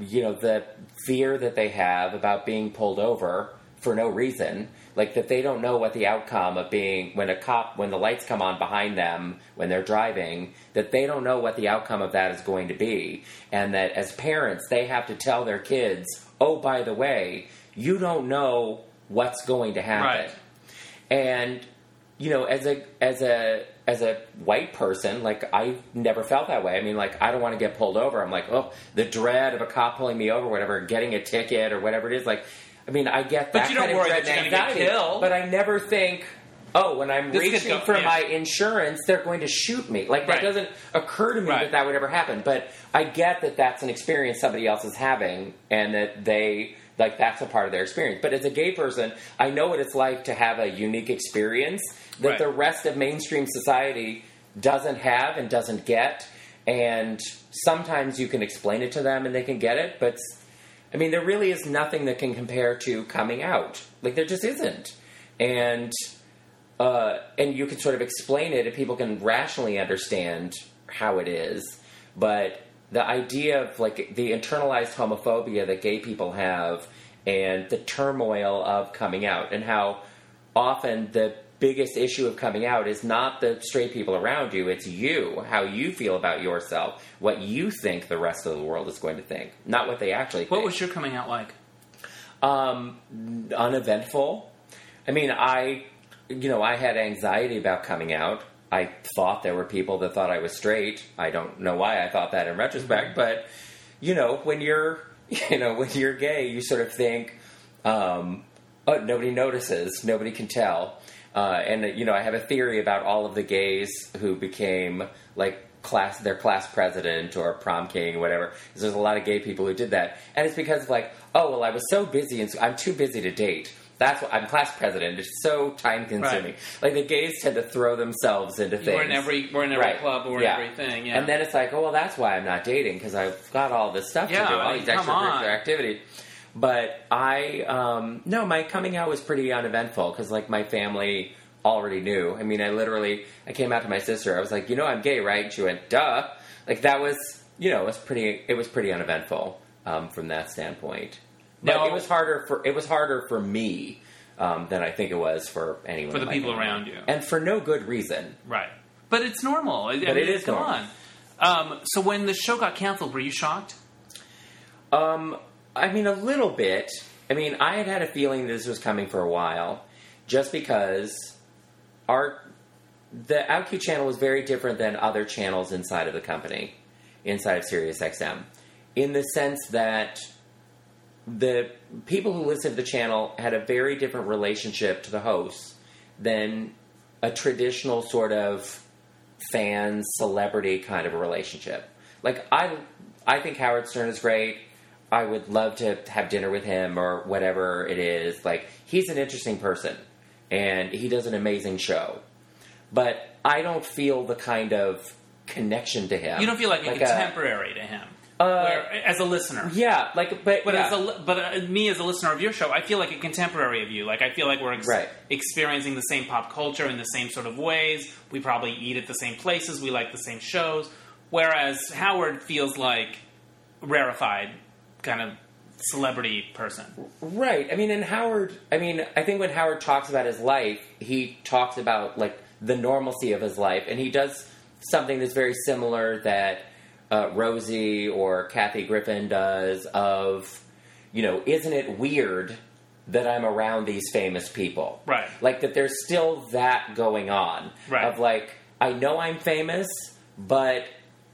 you know the fear that they have about being pulled over for no reason like that they don't know what the outcome of being when a cop when the lights come on behind them when they're driving that they don't know what the outcome of that is going to be. And that as parents they have to tell their kids oh by the way you don't know what's going to happen. Right. and you know as a as a as a white person like i never felt that way. I mean like i don't want to get pulled over. I'm like oh the dread of a cop pulling me over whatever getting a ticket or whatever it is like i mean i get that. But you don't kind worry dread that anxiety, killed. but i never think oh when i'm This reaching go- for yeah. my insurance they're going to shoot me like that Right. doesn't occur to me Right. that that would ever happen but i get that that's an experience somebody else is having and that they like that's a part of their experience but as a gay person i know what it's like to have a unique experience that Right. the rest of mainstream society doesn't have and doesn't get and sometimes you can explain it to them and they can get it but i mean there really is nothing that can compare to coming out. Like there just isn't. And uh, and you can sort of explain it and people can rationally understand how it is. But the idea of like the internalized homophobia that gay people have and the turmoil of coming out and how often the biggest issue of coming out is not the straight people around you it's you how you feel about yourself what you think the rest of the world is going to think not what they actually think What was your coming out like? um, uneventful. I mean, I, you know, I had anxiety about coming out. I thought there were people that thought I was straight. I don't know why I thought that in retrospect, but you know, when you're, you know, when you're gay, you sort of think, um, oh, nobody notices, nobody can tell. Uh, and you know, I have a theory about all of the gays who became like class their class president or prom king or whatever. There's a lot of gay people who did that, and it's because of like, oh well, I was so busy and so, I'm too busy to date. That's what I'm class president. It's so time consuming. Right. Like the gays tend to throw themselves into things. We're in every we're in every Right. club, we're Yeah. in everything. Yeah. And then it's like, oh well, that's why I'm not dating because I've got all this stuff Yeah, to do, all I mean, these extracurricular activities. But I, um, no, my coming out was pretty uneventful because like my family already knew. I mean, I literally, I came out to my sister. I was like, you know, I'm gay, right? And she went, duh. Like that was, you know, it was pretty, it was pretty uneventful um, from that standpoint. Now- it was harder for, it was harder for me. Um, than I think it was for anyone. For the people family. around you. and for no good reason. right. But it's normal. I, I But mean, it is come normal. on. Um, so when the show got canceled, were you shocked? Um, I mean, a little bit. I mean, I had had a feeling this was coming for a while, just because our the OutQ channel was very different than other channels inside of the company, inside of SiriusXM, in the sense that the people who listen to the channel had a very different relationship to the hosts than a traditional sort of fan celebrity kind of a relationship. Like I I think Howard Stern is great. I would love to have dinner with him or whatever it is. Like he's an interesting person and he does an amazing show. But I don't feel the kind of connection to him. You don't feel like, a a- contemporary to him, Uh, where, as a listener. yeah, like but But yeah. as a but uh, me as a listener of your show, I feel like a contemporary of you. Like I feel like we're ex- Right. experiencing the same pop culture in the same sort of ways. We probably eat at the same places. We like the same shows. Whereas Howard feels like rarefied kind of celebrity person. Right. I mean, and Howard, I mean, I think when Howard talks about his life, he talks about like the normalcy of his life, and he does something that's very similar that uh, Rosie or Kathy Griffin does of, you know, isn't it weird that I'm around these famous people? Right. Like that there's still that going on. Right. Of like, I know I'm famous, but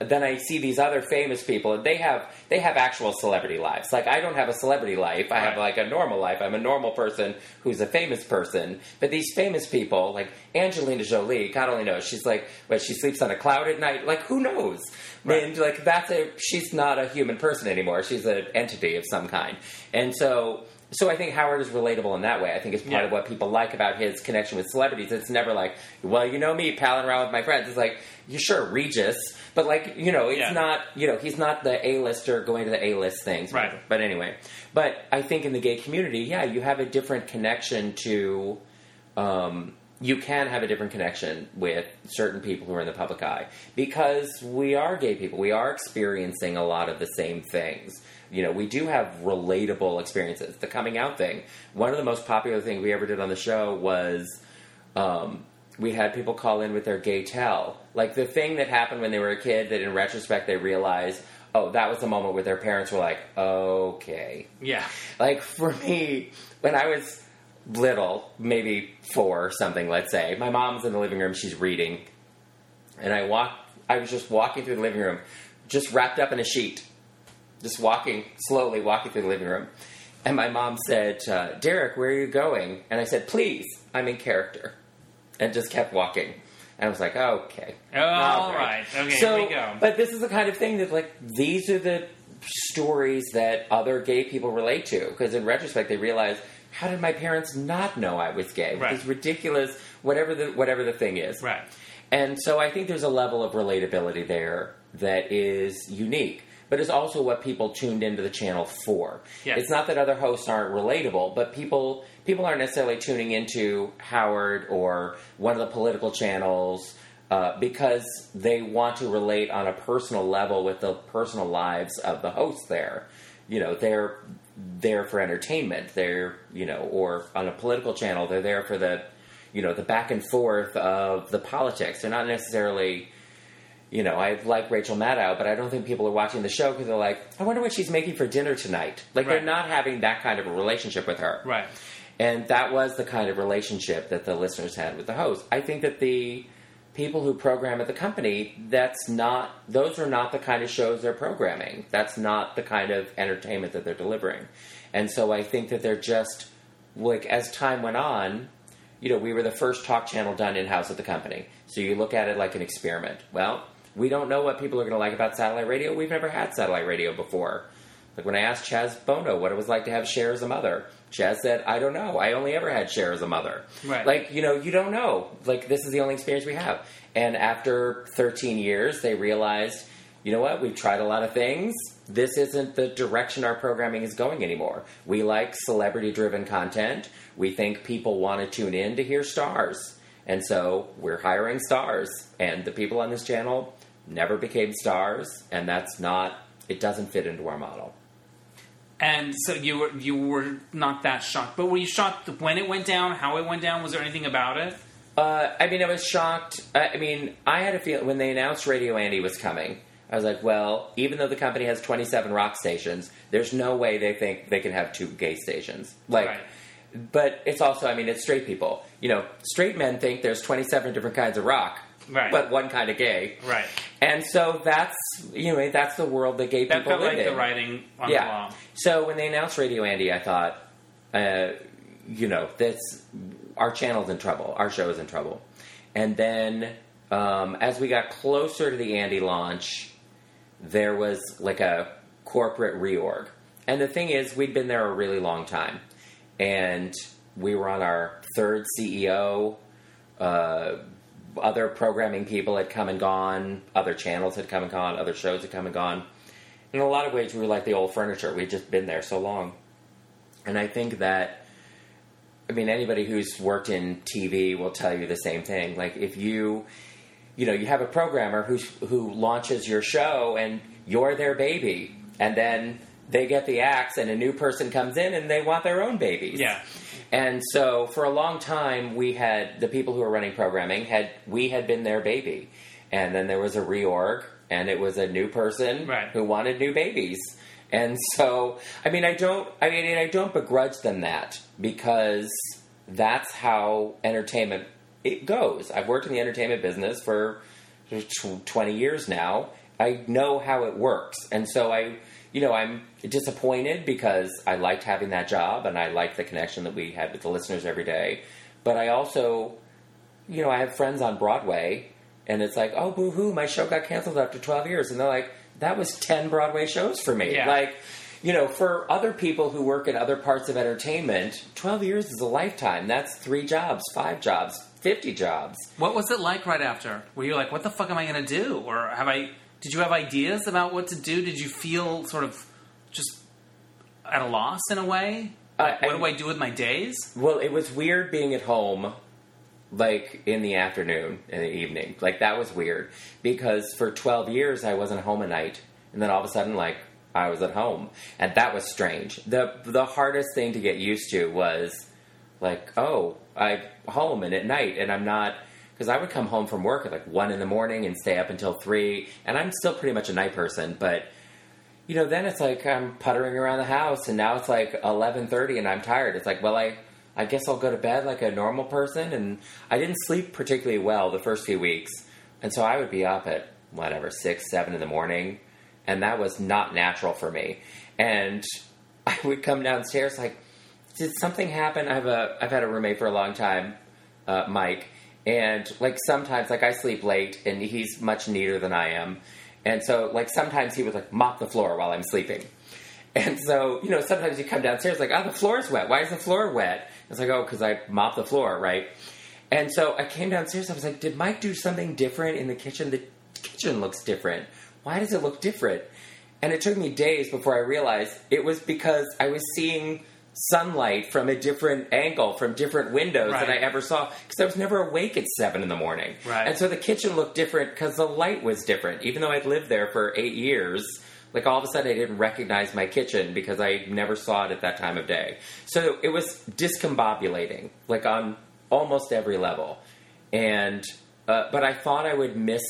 then I see these other famous people and they have they have actual celebrity lives. Like I don't have a celebrity life. I have like a normal life. I'm a normal person who's a famous person. But these famous people, like Angelina Jolie, God only knows. She's like what she sleeps on a cloud at night. Like who knows? Right. And like that's a she's not a human person anymore. She's an entity of some kind. And so so I think Howard is relatable in that way. I think it's part Yeah. of what people like about his connection with celebrities. It's never like, well, you know me, palling around with my friends. It's like, you sure Regis, but like, you know, it's Yeah. not, you know, he's not the A-lister going to the A-list things. Right. But anyway, but I think in the gay community, yeah, you have a different connection to. Um, you can have a different connection with certain people who are in the public eye because we are gay people. We are experiencing a lot of the same things. You know, we do have relatable experiences. The coming out thing. One of the most popular things we ever did on the show was um, we had people call in with their gay tell. Like the thing that happened when they were a kid that in retrospect they realized, oh, that was the moment where their parents were like, okay. Yeah. Like for me, when I was little, maybe four or something, let's say, my mom's in the living room, she's reading, and I walk. I was just walking through the living room, just wrapped up in a sheet, just walking slowly, walking through the living room, and my mom said, uh, "Derek, where are you going?" And I said, "Please, I'm in character," and just kept walking. And I was like, okay. All right. Okay, so, here we go. But this is the kind of thing that, like, these are the stories that other gay people relate to. Because in retrospect, they realize, how did my parents not know I was gay? Right. It's ridiculous, whatever the whatever the thing is. Right. And so I think there's a level of relatability there that is unique, but it's also what people tuned into the channel for. Yes. It's not that other hosts aren't relatable, but people people aren't necessarily tuning into Howard or one of the political channels uh, because they want to relate on a personal level with the personal lives of the hosts there. You know, they're there for entertainment. They're, you know, or on a political channel, they're there for the, you know, the back and forth of the politics. They're not necessarily, you know, I like Rachel Maddow, but I don't think people are watching the show because they're like, I wonder what she's making for dinner tonight. Like, Right. they're not having that kind of a relationship with her. Right. And that was the kind of relationship that the listeners had with the host. I think that the people who program at the company, that's not, those are not the kind of shows they're programming. That's not the kind of entertainment that they're delivering. And so I think that they're just, like, as time went on, you know, we were the first talk channel done in house at the company. So you look at it like an experiment. Well, we don't know what people are going to like about satellite radio. We've never had satellite radio before. Like when I asked Chaz Bono what it was like to have Cher as a mother, Chaz said, I don't know. I only ever had Cher as a mother. Right. Like, you know, you don't know. Like, this is the only experience we have. And after 13 years, they realized, you know what? We've tried a lot of things. This isn't the direction our programming is going anymore. We like celebrity driven content. We think people want to tune in to hear stars. And so we're hiring stars. And the people on this channel never became stars. And that's not, it doesn't fit into our model. And so you were you were not that shocked, but were you shocked when it went down? How it went down? Was there anything about it? Uh, I mean, I was shocked. I mean, I had a feel when they announced Radio Andy was coming. I was like, well, even though the company has 27 rock stations, there's no way they think they can have two gay stations. Like, Right. but it's also, I mean, it's straight people. You know, straight men think there's 27 different kinds of rock, Right. but one kind of gay. Right. And so that's, you know, that's the world that gay That people felt live like in. the writing on the Yeah. wall. So when they announced Radio Andy, I thought, uh, you know, that's our channel's in trouble. Our show is in trouble. And then um, as we got closer to the Andy launch, there was like a corporate reorg. And the thing is, we'd been there a really long time, and we were on our third CEO. Uh, other programming people had come and gone. Other channels had come and gone. Other shows had come and gone. In a lot of ways, we were like the old furniture. We'd just been there so long. And I think that, I mean, anybody who's worked in TV will tell you the same thing. Like, if you, you know, you have a programmer who, who launches your show and you're their baby, and then they get the axe and a new person comes in and they want their own babies. Yeah. And so for a long time, we had the people who were running programming had we had been their baby, and then there was a reorg, and it was a new person Right. who wanted new babies. And so, I mean, I don't, I mean, I don't begrudge them that because that's how entertainment it goes. I've worked in the entertainment business for twenty years now. I know how it works, and so I, you know, I'm disappointed because I liked having that job and I liked the connection that we had with the listeners every day. But I also, you know, I have friends on Broadway, and it's like, oh, boo hoo, my show got canceled after 12 years. And they're like, that was 10 Broadway shows for me. Yeah. Like, you know, for other people who work in other parts of entertainment, 12 years is a lifetime. That's three jobs, five jobs, 50 jobs. What was it like right after? Were you like, what the fuck am I going to do? Or have I, did you have ideas about what to do? Did you feel sort of just at a loss in a way? I- what do I do with my days? Well, it was weird being at home, like in the afternoon and the evening. Like that was weird because for 12 years I wasn't home at night, and then all of a sudden, like I was at home, and that was strange. the The hardest thing to get used to was like, oh, I'm home and at night, and I'm not. Because I would come home from work at like one in the morning and stay up until three, and I'm still pretty much a night person, but you know, then it's like I'm puttering around the house, and now it's like eleven thirty, and I'm tired. It's like, well, I, I guess I'll go to bed like a normal person, and I didn't sleep particularly well the first few weeks, and so I would be up at whatever six, seven in the morning, and that was not natural for me. And I would come downstairs like, did something happen? I have a, I've had a roommate for a long time, uh, Mike, and like sometimes like I sleep late, and he's much neater than I am. And so, like, sometimes he would like mop the floor while I'm sleeping. And so, you know, sometimes you come downstairs like, oh, the floor's wet. Why is the floor wet? It's like, oh, because I mopped the floor, right? And so I came downstairs. I was like, did Mike do something different in the kitchen? The kitchen looks different. Why does it look different? And it took me days before I realized it was because I was seeing sunlight from a different angle, from different windows than I ever saw. Because I was never awake at seven in the morning. Right. And so the kitchen looked different because the light was different. Even though I'd lived there for eight years, like all of a sudden I didn't recognize my kitchen because I never saw it at that time of day. So it was discombobulating, like on almost every level. And uh, but I thought I would miss.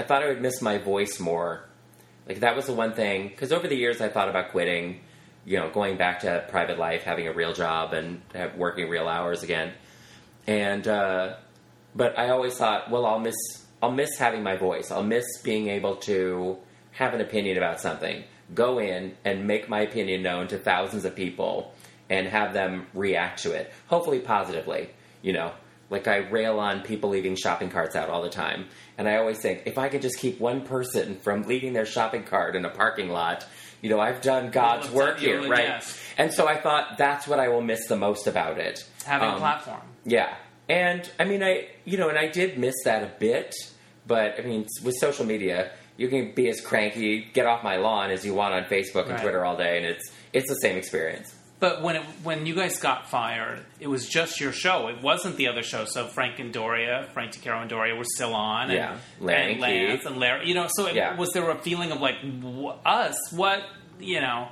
I thought I would miss my voice more. Like that was the one thing because over the years I thought about quitting. You know, going back to private life, having a real job, and have, working real hours again. And uh, but I always thought, well, I'll miss I'll miss having my voice. I'll miss being able to have an opinion about something. Go in and make my opinion known to thousands of people and have them react to it. Hopefully positively, you know. like I rail on people leaving shopping carts out all the time, and I always think if I could just keep one person from leaving their shopping cart in a parking lot, you know, I've done God's work here, right? yes. And so I thought that's what I will miss the most about it. Having a Um, platform. yeah, and I mean, I you know, and I did miss that a bit, but I mean, with social media, you can be as cranky, get off my lawn as you want on Facebook and Right. Twitter all day, and it's it's the same experience. But when it, when you guys got fired, it was just your show. It wasn't the other show. So Frank and Doria, Frank DeCaro and Doria were still on. And, Yeah. Larry and Lance Keith. and Larry. You know, so it, Yeah. was there a feeling of like us? What you know,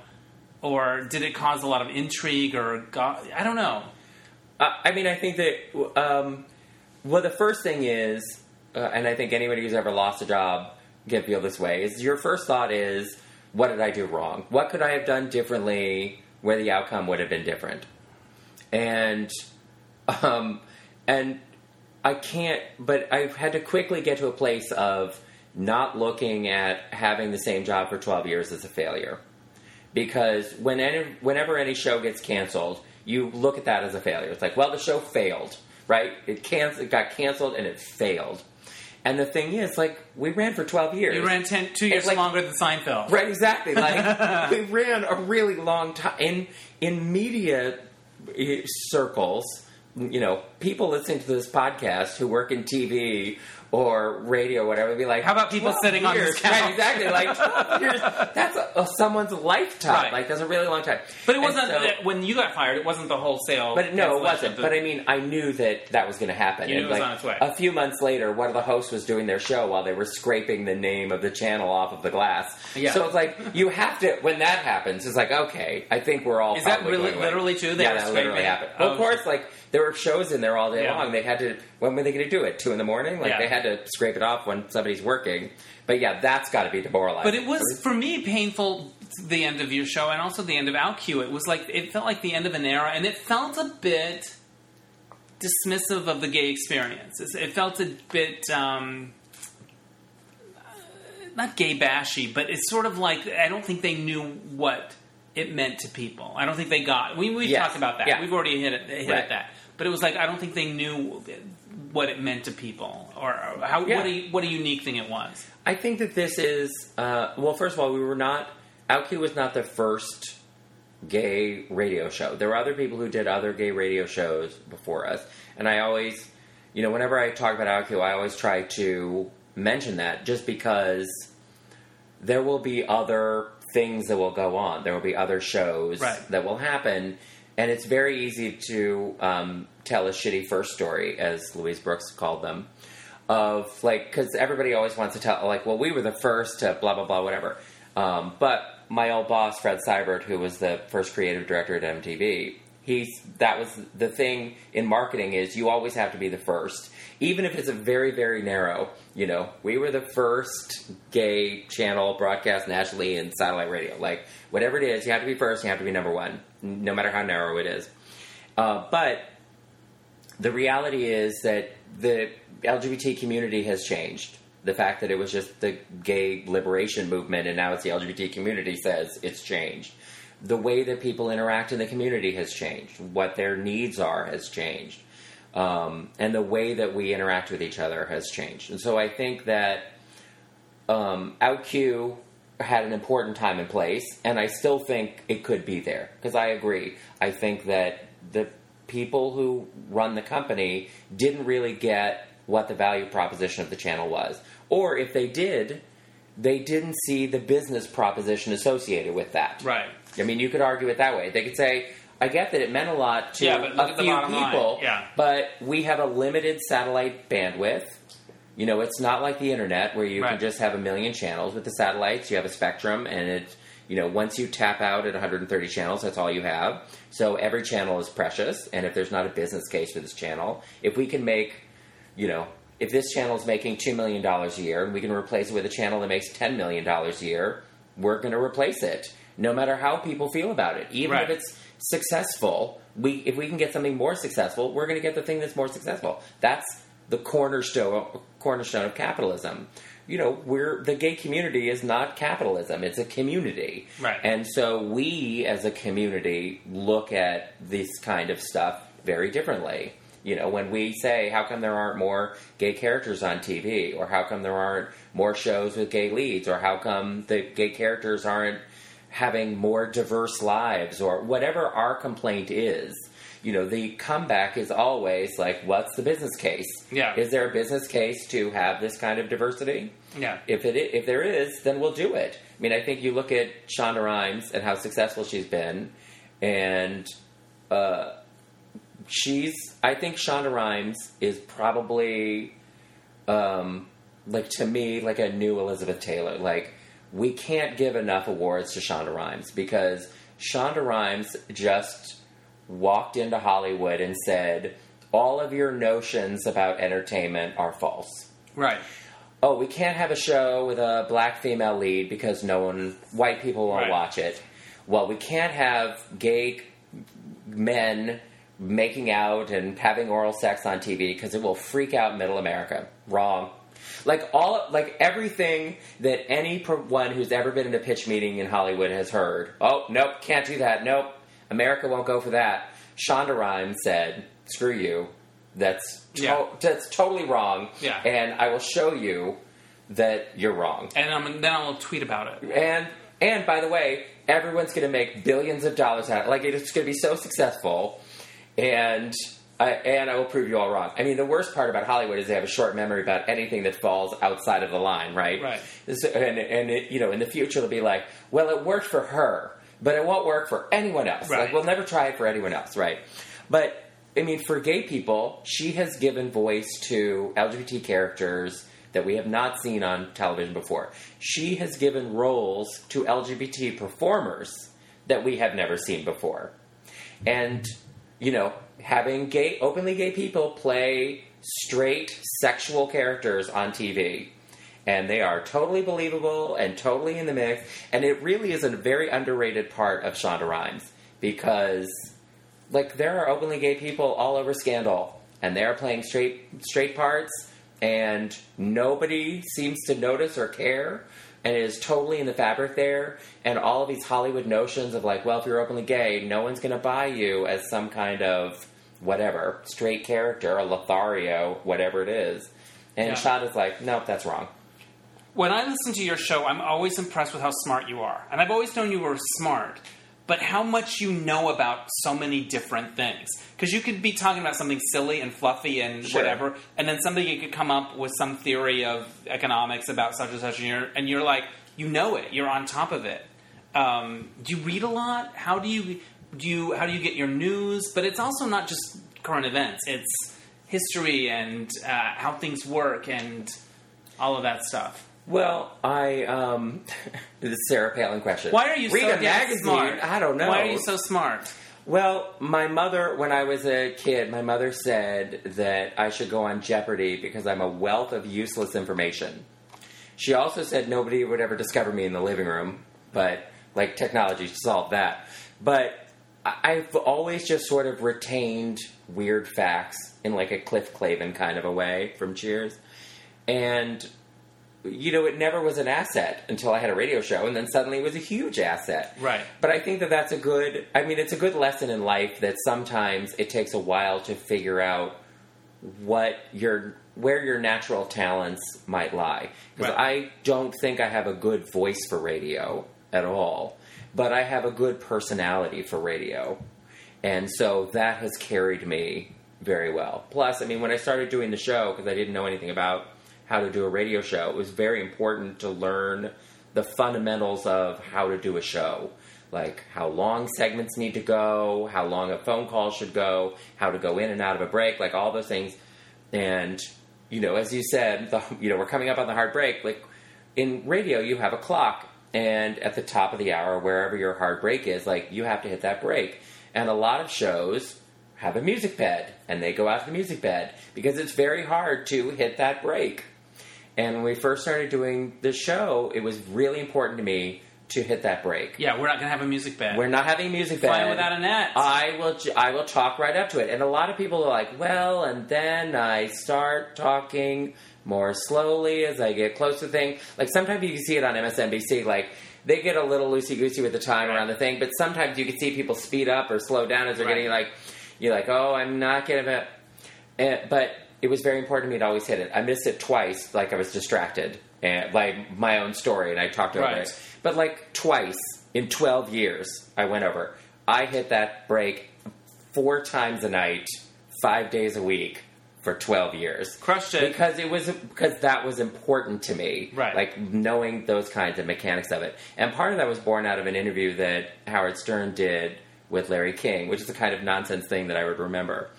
or did it cause a lot of intrigue or go- I don't know. Uh, I mean, I think that um, well, the first thing is, uh, and I think anybody who's ever lost a job can feel this way. Is your first thought is, what did I do wrong? What could I have done differently where the outcome would have been different? And um, and I can't, but I've had to quickly get to a place of not looking at having the same job for 12 years as a failure. Because when any, whenever any show gets canceled, you look at that as a failure. It's like, well, the show failed, right? It, can- it got canceled and it failed. And the thing is, like, we ran for 12 years. You ran ten, two years like- longer than Seinfeld. Right, exactly. Like we ran a really long time in in media eh, circles. You know, people listening to this podcast who work in TV or radio, or whatever, would be like, How about people 12 sitting on this couch? Right, exactly. Like twelve years. That's a, a, someone's lifetime. Right. Like that's a really long time. But it wasn't so- when you got fired. It wasn't the wholesale. but no, it wasn't. the- But I mean, I knew that that was going to happen. You knew and it was like on its way. a few months later, one of the hosts was doing their show while they were scraping the name of the channel off of the glass. Yeah. So it's like you have to. When that happens, it's like okay, I think we're all. Is that really- literally true? They yeah, that literally happened. Well, Oh, of course, like there were shows in there all day Yeah. long. They had to. When were they going to do it? Two in the morning. Like Yeah. they had to scrape it off when somebody's working. But yeah, that's got to be demoralizing. But it was for me painful. The end of your show and also the end of OutQ. It was like it felt like the end of an era, and it felt a bit dismissive of the gay experience. It felt a bit um, not gay bashy, but it's sort of like I don't think they knew what it meant to people. I don't think they got. We we Yes. talked about that. Yeah. We've already hit it hit Right. at that. But it was like I don't think they knew what it meant to people or how Yeah. what a what a unique thing it was. I think that this is uh, well. First of all, we were not. OutQ was not the first gay radio show. There were other people who did other gay radio shows before us, and I always, you know, whenever I talk about OutQ, I always try to mention that just because there will be other things that will go on. There will be other shows Right. that will happen, and it's very easy to um, tell a shitty first story, as Louise Brooks called them, of like because everybody always wants to tell like, well, we were the first to blah blah blah whatever. Um, but my old boss Fred Seibert, who was the first creative director at MTV, he's that was the thing in marketing is you always have to be the first, even if it's a very very narrow. You know, we were the first gay channel broadcast nationally in satellite radio. Like whatever it is, you have to be first. You have to be number one, no matter how narrow it is. Uh, but the reality is that the LGBT community has changed. The fact that it was just the gay liberation movement and now it's the LGBT community says it's changed. The way that people interact in the community has changed. What their needs are has changed. Um, and the way that we interact with each other has changed. And so I think that um, OutQ had an important time and place, and I still think it could be there because I agree. I think that the people who run the company didn't really get what the value proposition of the channel was, or if they did, they didn't see the business proposition associated with that. Right. I mean, you could argue it that way. They could say, I get that it meant a lot to Yeah, a few people, Yeah. but we have a limited satellite bandwidth. You know, it's not like the internet where you Right. can just have a million channels. With the satellites, you have a spectrum, and it, you know, once you tap out at 130 channels, that's all you have. So every channel is precious, and if there's not a business case for this channel, if we can make, you know, if this channel is making $2 million a year and we can replace it with a channel that makes $10 million a year, we're going to replace it, no matter how people feel about it. Even Right. if it's successful, we if we can get something more successful, we're going to get the thing that's more successful. That's the cornerstone cornerstone of capitalism. You know, we're the gay community is not capitalism; it's a community, Right. And so we, as a community, look at this kind of stuff very differently. You know, when we say, how come there aren't more gay characters on TV? Or how come there aren't more shows with gay leads? Or how come the gay characters aren't having more diverse lives? Or whatever our complaint is, you know, the comeback is always like, what's the business case? Yeah. Is there a business case to have this kind of diversity? Yeah. If it if there is, then we'll do it. I mean, I think you look at Shonda Rhimes and how successful she's been, and uh, she's. I think Shonda Rhimes is probably, um, like to me, like a new Elizabeth Taylor. Like we can't give enough awards to Shonda Rhimes because Shonda Rhimes just walked into Hollywood and said, "All of your notions about entertainment are false." Right. oh, we can't have a show with a black female lead because no one, white people won't Right. watch it. Well, we can't have gay men making out and having oral sex on TV because it will freak out middle America. Wrong. Like all, like everything that anyone who's ever been in a pitch meeting in Hollywood has heard. Oh, nope, can't do that. Nope, America won't go for that. Shonda Rhimes said, "Screw you. That's to- Yeah. that's totally wrong. Yeah. and I will show you that you're wrong. And um, then I'll tweet about it. And and by the way, everyone's going to make billions of dollars out. of it. Like it's going to be so successful, and I, and I will prove you all wrong. I mean, the worst part about Hollywood is they have a short memory about anything that falls outside of the line, right? Right. This- and and it, you know, in the future, it'll be like, well, it worked for her, but it won't work for anyone else. Right. Like we'll never try it for anyone else, right? But I mean, for gay people, she has given voice to LGBT characters that we have not seen on television before. She has given roles to LGBT performers that we have never seen before. And, you know, having gay, openly gay people play straight sexual characters on TV. And they are totally believable and totally in the mix. And it really is a very underrated part of Shonda Rhimes because like there are openly gay people all over Scandal, and they're playing straight straight parts, and nobody seems to notice or care, and it is totally in the fabric there. And all of these Hollywood notions of like, well, if you're openly gay, no one's going to buy you as some kind of whatever straight character, a Lothario, whatever it is. And Yeah. Shonda's like, nope, that's wrong. When I listen to your show, I'm always impressed with how smart you are. And I've always known you were smart, but how much you know about so many different things. Because you could be talking about something silly and fluffy and Sure. whatever, and then somebody could come up with some theory of economics about such and such, and you're, and you're like, you know it, you're on top of it. Um, do you read a lot? How do you do you how do you get your news? But it's also not just current events; it's history and uh, how things work and all of that stuff. Well, I um, the Sarah Palin question. Why are you read so a magazine? smart? I don't know. Why are you so smart? Well, my mother, when I was a kid, my mother said that I should go on Jeopardy because I'm a wealth of useless information. She also said nobody would ever discover me in the living room, but like technology solved that. But I've always just sort of retained weird facts in like a Cliff Clavin kind of a way from Cheers. And you know, it never was an asset until I had a radio show, and then suddenly it was a huge asset. Right. But I think that that's a good. I mean, it's a good lesson in life that sometimes it takes a while to figure out what your where your natural talents might lie. Because Right. I don't think I have a good voice for radio at all, but I have a good personality for radio, and so that has carried me very well. Plus, I mean, when I started doing the show, because I didn't know anything about how to do a radio show, it was very important to learn the fundamentals of how to do a show. Like how long segments need to go, how long a phone call should go, how to go in and out of a break, like all those things. And, you know, as you said, the, you know, we're coming up on the hard break. Like in radio, you have a clock, and at the top of the hour, wherever your hard break is, like you have to hit that break. And a lot of shows have a music bed, and they go out to the music bed because it's very hard to hit that break. And when we first started doing the show, it was really important to me to hit that break. Yeah, we're not going to have a music bed. We're not having a music bed. Flying without a net. I will. I will talk right up to it, and a lot of people are like, "Well," and then I start talking more slowly as I get close to the thing. Like sometimes you can see it on MSNBC. Like they get a little loosey goosey with the time Right. around the thing, but sometimes you can see people speed up or slow down as they're Right. getting like, you're like, "Oh, I'm not getting it." And, eh, but it was very important to me to always hit it. I missed it twice, like I was distracted and by my own story, and I talked over Right. it. But like twice in 12 years, I went over. I hit that break four times a night, five days a week for 12 years. Crushed it. Because it was because that was important to me. Right. Like knowing those kinds of mechanics of it. And part of that was born out of an interview that Howard Stern did with Larry King, which is the kind of nonsense thing that I would remember.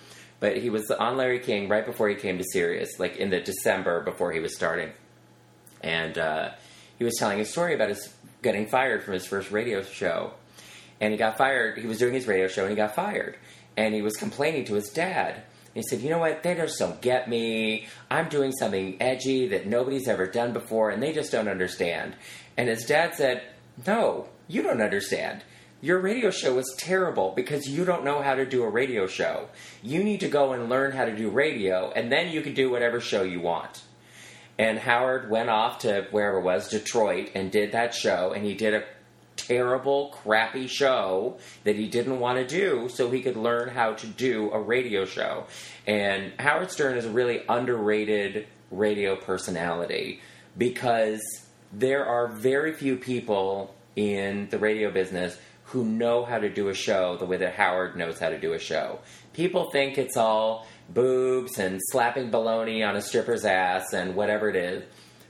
But he was on Larry King right before he came to Sirius, like in the December before he was starting. And uh, he was telling a story about his getting fired from his first radio show. And he got fired. He was doing his radio show and he got fired. And he was complaining to his dad. And he said, You know what? They just don't get me. I'm doing something edgy that nobody's ever done before, and they just don't understand. And his dad said, No, you don't understand. Your radio show was terrible because you don't know how to do a radio show. You need to go and learn how to do radio, and then you can do whatever show you want. And Howard went off to wherever it was, Detroit, and did that show. And he did a terrible, crappy show that he didn't want to do so he could learn how to do a radio show. And Howard Stern is a really underrated radio personality because there are very few people in the radio business who know how to do a show the way that Howard knows how to do a show. People think it's all boobs and slapping baloney on a stripper's ass and whatever it is.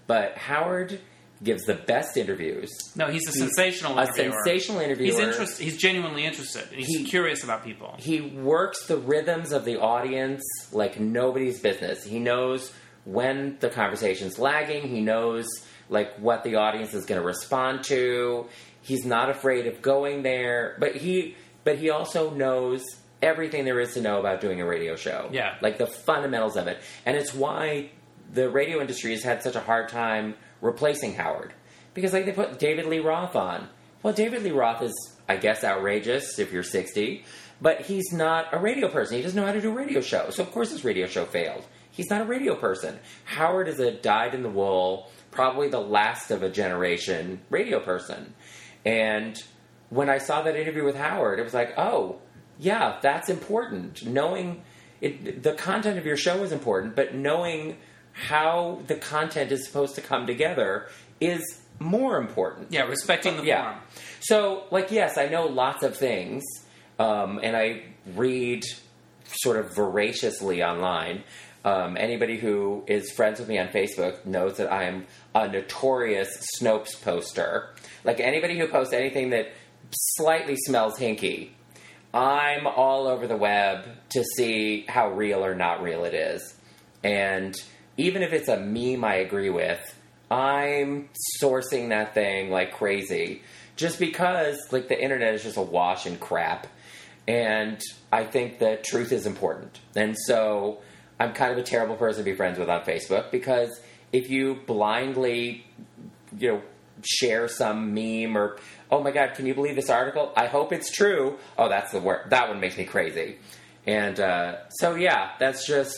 But Howard gives the best interviews. No, he's a sensational a interviewer. sensational interviewer. He's interest, He's genuinely interested. He's He- curious about people. He works the rhythms of the audience like nobody's business. He knows when the conversation's lagging. He knows like what the audience is going to respond to. He's not afraid of going there, but he but he also knows everything there is to know about doing a radio show. Yeah. Like the fundamentals of it. And it's why the radio industry has had such a hard time replacing Howard. Because like they put David Lee Roth on. Well, David Lee Roth is, I guess, outrageous if you're 60, but he's not a radio person. He doesn't know how to do a radio show. So of course his radio show failed. He's not a radio person. Howard is a dyed in the wool, probably the last of a generation radio person. And when I saw that interview with Howard, it was like, oh, yeah, that's important. Knowing it, the content of your show is important, but knowing how the content is supposed to come together is more important. Yeah, respecting the Yeah. form. So, like, yes, I know lots of things, um, and I read sort of voraciously online. Um, anybody who is friends with me on Facebook knows that I am a notorious Snopes poster. Like anybody who posts anything that slightly smells hinky, I'm all over the web to see how real or not real it is. And even if it's a meme I agree with, I'm sourcing that thing like crazy. Just because like the internet is just a wash and crap. And I think that truth is important. And so I'm kind of a terrible person to be friends with on Facebook because if you blindly, you know, share some meme or oh my god, can you believe this article? I hope it's true. Oh, that's the word. That one makes me crazy. And uh, so yeah, that's just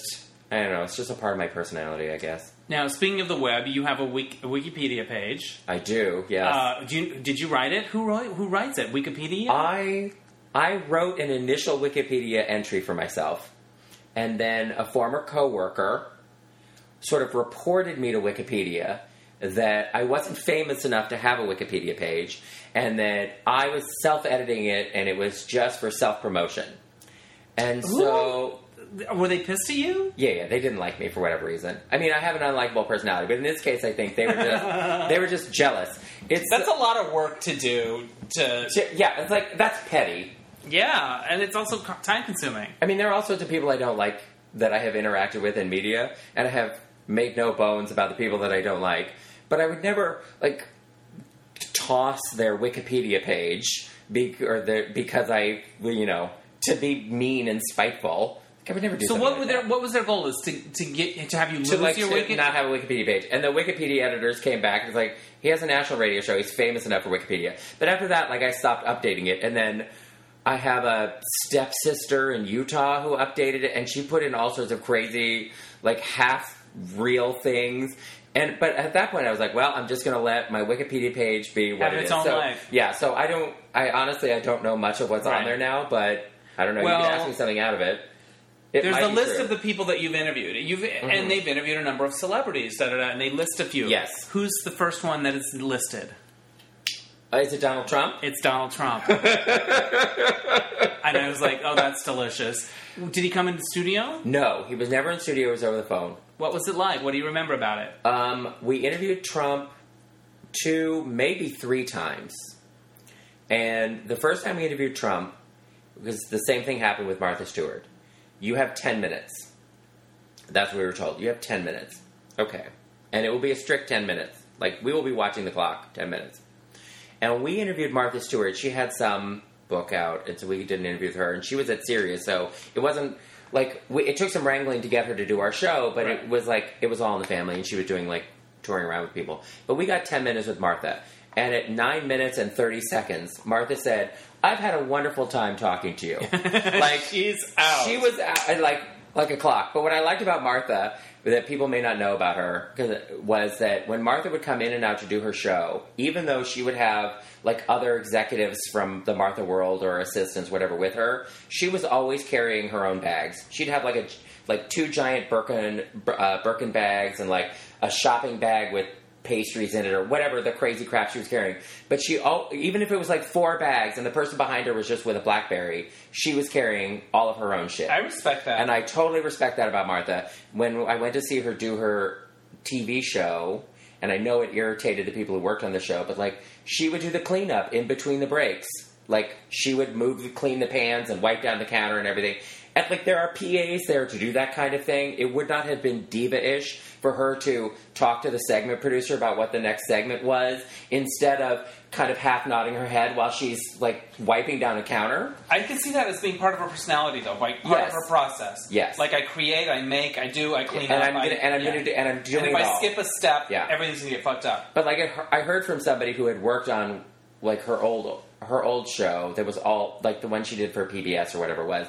I don't know. It's just a part of my personality, I guess. Now, speaking of the web, you have a, wik- a Wikipedia page. I do. Yes. Uh, do you, did you write it? Who wrote, Who writes it? Wikipedia? I I wrote an initial Wikipedia entry for myself, and then a former coworker sort of reported me to Wikipedia that I wasn't famous enough to have a Wikipedia page, and that I was self-editing it, and it was just for self-promotion. And so, Were they pissed at you? yeah, yeah, they didn't like me for whatever reason. I mean, I have an unlikable personality, but in this case, I think they were just they were just jealous. It's That's a lot of work to do. To yeah, it's like that's petty. yeah, and it's also time consuming. I mean, there are all sorts of people I don't like that I have interacted with in media, and I have made no bones about the people that I don't like. But I would never like toss their Wikipedia page be, or their, because I, you know, to be mean and spiteful. Like, I would never do. So what like their what was their goal? Is to to get to have you lose to like your to Wiki? not have a Wikipedia page. And the Wikipedia editors came back and was like, he has a national radio show. He's famous enough for Wikipedia. But after that, like I stopped updating it, and then I have a stepsister in Utah who updated it, and she put in all sorts of crazy, like half real things. And but at that point, I was like, well, I'm just going to let my Wikipedia page be what Have it its is. own so, life. Yeah. So I don't. I honestly, I don't know much of what's Right. on there now, but I don't know. you Well- can ask me something out of it. It There's might a be list true. Mm-hmm. of the people that you've interviewed. You've and they've interviewed a number of celebrities, da, da, da, and they list a few. Yes. Who's the first one that is listed? Uh, is it Donald Trump? It's Donald Trump. and I was like, oh, that's delicious. Did he come in the studio? No, he was never in studio. It was over the phone. What was it like? What do you remember about it? Um, we interviewed Trump two, maybe three times. And the first time we interviewed Trump, because the same thing happened with Martha Stewart. You have 10 minutes. That's what we were told. You have 10 minutes. Okay. And it will be a strict 10 minutes. Like, we will be watching the clock 10 minutes. And we interviewed Martha Stewart, she had some book out, and so we did an interview with her, and she was at Sirius, so it wasn't like we, it took some wrangling to get her to do our show, but Right. it was like it was all in the family, and she was doing like touring around with people. But we got ten minutes with Martha, and at nine minutes and thirty seconds, Martha said, "I've had a wonderful time talking to you." like She's out. she was out, and, like like a clock. But what I liked about Martha that people may not know about her was that when Martha would come in and out to do her show, even though she would have like other executives from the Martha world or assistants, whatever, with her, she was always carrying her own bags. She'd have like a like two giant Birkin uh, Birkin bags and like a shopping bag with pastries in it or whatever the crazy crap she was carrying. But she, even if it was like four bags and the person behind her was just with a BlackBerry, she was carrying all of her own shit. I respect that. And I totally respect that about Martha. When I went to see her do her TV show, and I know it irritated the people who worked on the show, but like she would do the cleanup in between the breaks. Like she would move, the clean the pans, and wipe down the counter and everything. And like there are PAs there to do that kind of thing. It would not have been diva-ish for her to talk to the segment producer about what the next segment was, instead of kind of half nodding her head while she's like wiping down a counter. I can see that as being part of her personality, though, like part Yes. of her process. Yes. Like I create, I make, I do, I clean and up. I'm gonna, I, and I'm yeah. gonna do, and I'm doing And if I all. skip a step, Yeah. everything's gonna get fucked up. But like I I heard from somebody who had worked on like her old her old show that was all like the one she did for PBS or whatever it was,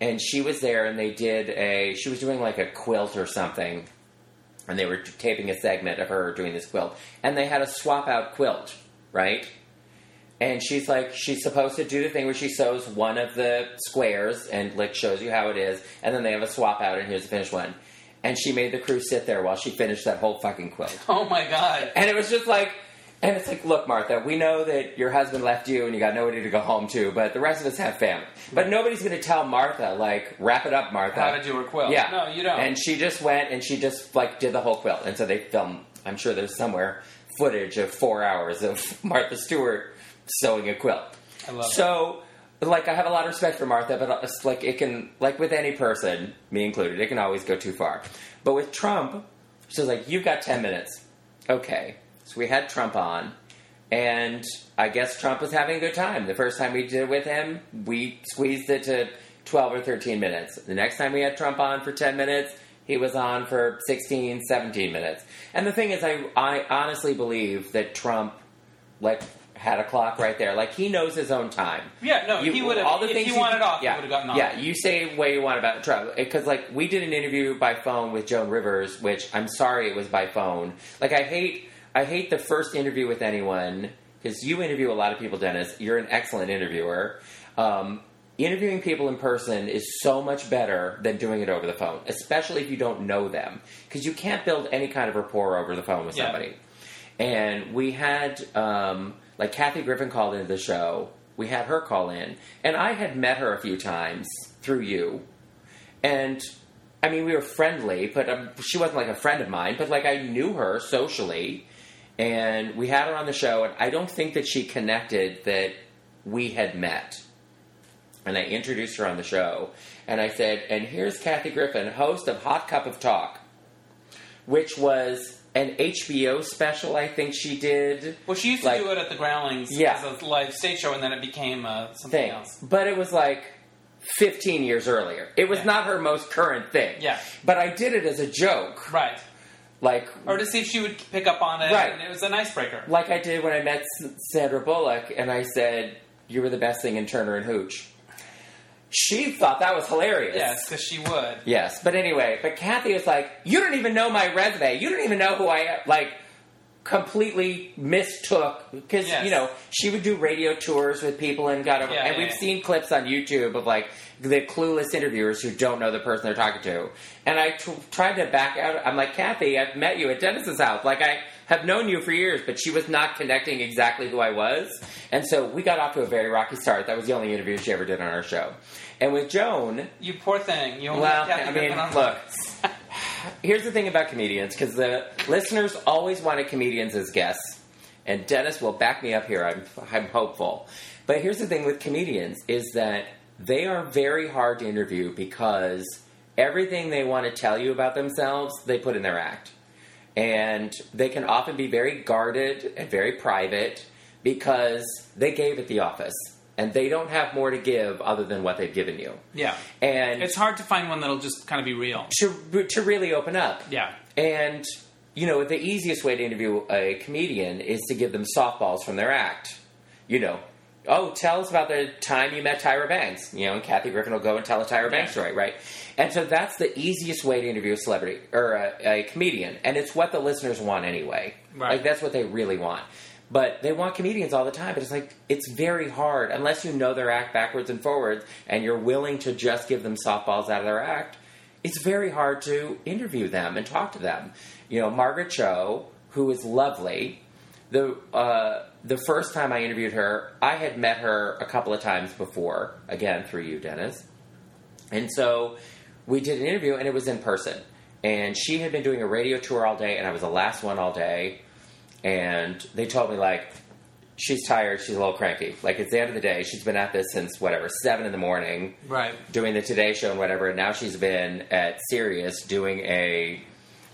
and she was there and they did a she was doing like a quilt or something, and they were taping a segment of her doing this quilt, and they had a swap out quilt, right? And she's like, she's supposed to do the thing where she sews one of the squares and like shows you how it is, and then they have a swap out, and here's the finished one. And she made the crew sit there while she finished that whole fucking quilt. Oh my god. And it was just like, and it's like, look, Martha, we know that your husband left you and you got nobody to go home to, but the rest of us have family. But nobody's going to tell Martha, like, wrap it up, Martha. How to do her quilt. Yeah. No, you don't. And she just went and she just, like, did the whole quilt. And so they filmed, I'm sure there's somewhere footage of four hours of Martha Stewart sewing a quilt. I love it. So, like, I have a lot of respect for Martha, but uh, it's like it can, like with any person, me included, it can always go too far. But with Trump, she's like, "You've got ten minutes." Okay, so we had Trump on, and I guess Trump was having a good time. The first time we did it with him, we squeezed it to twelve or thirteen minutes. The next time we had Trump on for ten minutes. He was on for 16, 17 minutes. And the thing is, I, I honestly believe that Trump, like, had a clock right there. Like, he knows his own time. Yeah, no, he would've- all the if things he you- wanted off, he yeah, would've gotten off. Yeah, you say what you want about Trump because like we did an interview by phone with Joan Rivers, which I'm sorry it was by phone. Like I hate I hate the first interview with anyone because you interview a lot of people, Dennis. You're an excellent interviewer. Um, interviewing people in person is so much better than doing it over the phone, especially if you don't know them because you can't build any kind of rapport over the phone with Yeah. somebody. And we had um, like Kathy Griffin called into the show. We had her call in, and I had met her a few times through you. And I mean, we were friendly, but um, she wasn't like a friend of mine. But like I knew her socially, and we had her on the show. And I don't think that she connected that we had met. And I introduced her on the show, and I said, "And here's Kathy Griffin, host of Hot Cup of Talk." which was an HBO special. I think she did well, she used to do it at the Groundlings Yeah. as a live stage show, and then it became uh, something thing, else. but it was like 15 years earlier. It was Yeah. not her most current thing. Yeah. but I did it as a joke, Right. Like Or to see if she would pick up on it. Right. And it was an icebreaker. like I did when I met Sandra Bullock, and I said, "You were the best thing in Turner and Hooch." She thought that was hilarious. Yes, because she would. Yes, but anyway, but Kathy was like, "You don't even know my resume. You don't even know who I am." Like, completely mistook because Yes. you know she would do radio tours with people and got over Yeah, and yeah, we've yeah. seen clips on YouTube of like the clueless interviewers who don't know the person they're talking to and I tried to back out I'm like Kathy I've met you at Dennis's house like I have known you for years but she was not connecting exactly who I was and so we got off to a very rocky start that was the only interview she ever did on our show and with Joan You poor thing. You only well, I mean, look. Here's the thing about comedians, because the listeners always wanted comedians as guests, and Dennis will back me up here. I'm, I'm hopeful. But here's the thing with comedians is that they are very hard to interview because everything they want to tell you about themselves, they put in their act. And they can often be very guarded and very private because they gave at the office. And they don't have more to give other than what they've given you. Yeah. And It's hard to find one that'll just kind of be real. to to really open up. Yeah. And you know, the easiest way to interview a comedian is to give them softballs from their act. You know, oh, tell us about the time you met Tyra Banks. You know, and Kathy Griffin will go and tell a Tyra Banks story, right? And so that's the easiest way to interview a celebrity or a, a comedian, and it's what the listeners want anyway. Right. Like that's what they really want. But they want comedians all the time. But it's like it's very hard unless you know their act backwards and forwards, and you're willing to just give them softballs out of their act it's very hard to interview them and talk to them. You know, Margaret Cho, who is lovely. The uh, the first time I interviewed her, I had met her a couple of times before, again through you, Dennis. And so we did an interview, and it was in person. And she had been doing a radio tour all day, and I was the last one all day. And they told me like, she's tired, she's a little cranky. Like it's the end of the day. She's been at this since whatever seven in the morning Right. doing the Today Show and whatever, and now she's been at Sirius doing a,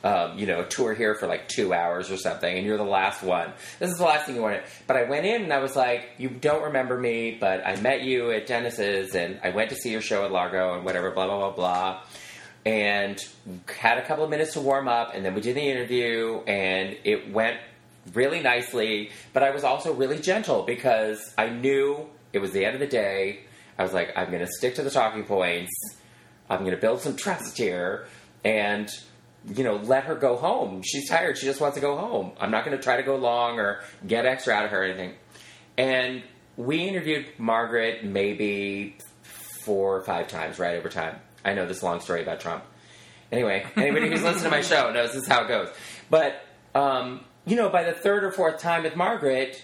um, you know, tour here for like two hours or something, and you're the last one. This is the last thing you wanted. But I went in and I was like, you don't remember me, but I met you at Dennis's, and I went to see your show at Largo and whatever, blah blah blah blah. And had a couple of minutes to warm up, and then we did the interview, and it went really nicely. But I was also really gentle because I knew it was the end of the day. I was like, I'm going to stick to the talking points. I'm going to build some trust here, and you know, let her go home. She's tired. She just wants to go home. I'm not going to try to go long or get extra out of her or anything. And we interviewed Margaret maybe four or five times right over time. I know this long story about Trump. Anyway, anybody who's listened to my show knows this is how it goes. But um, you know, by the third or fourth time with Margaret,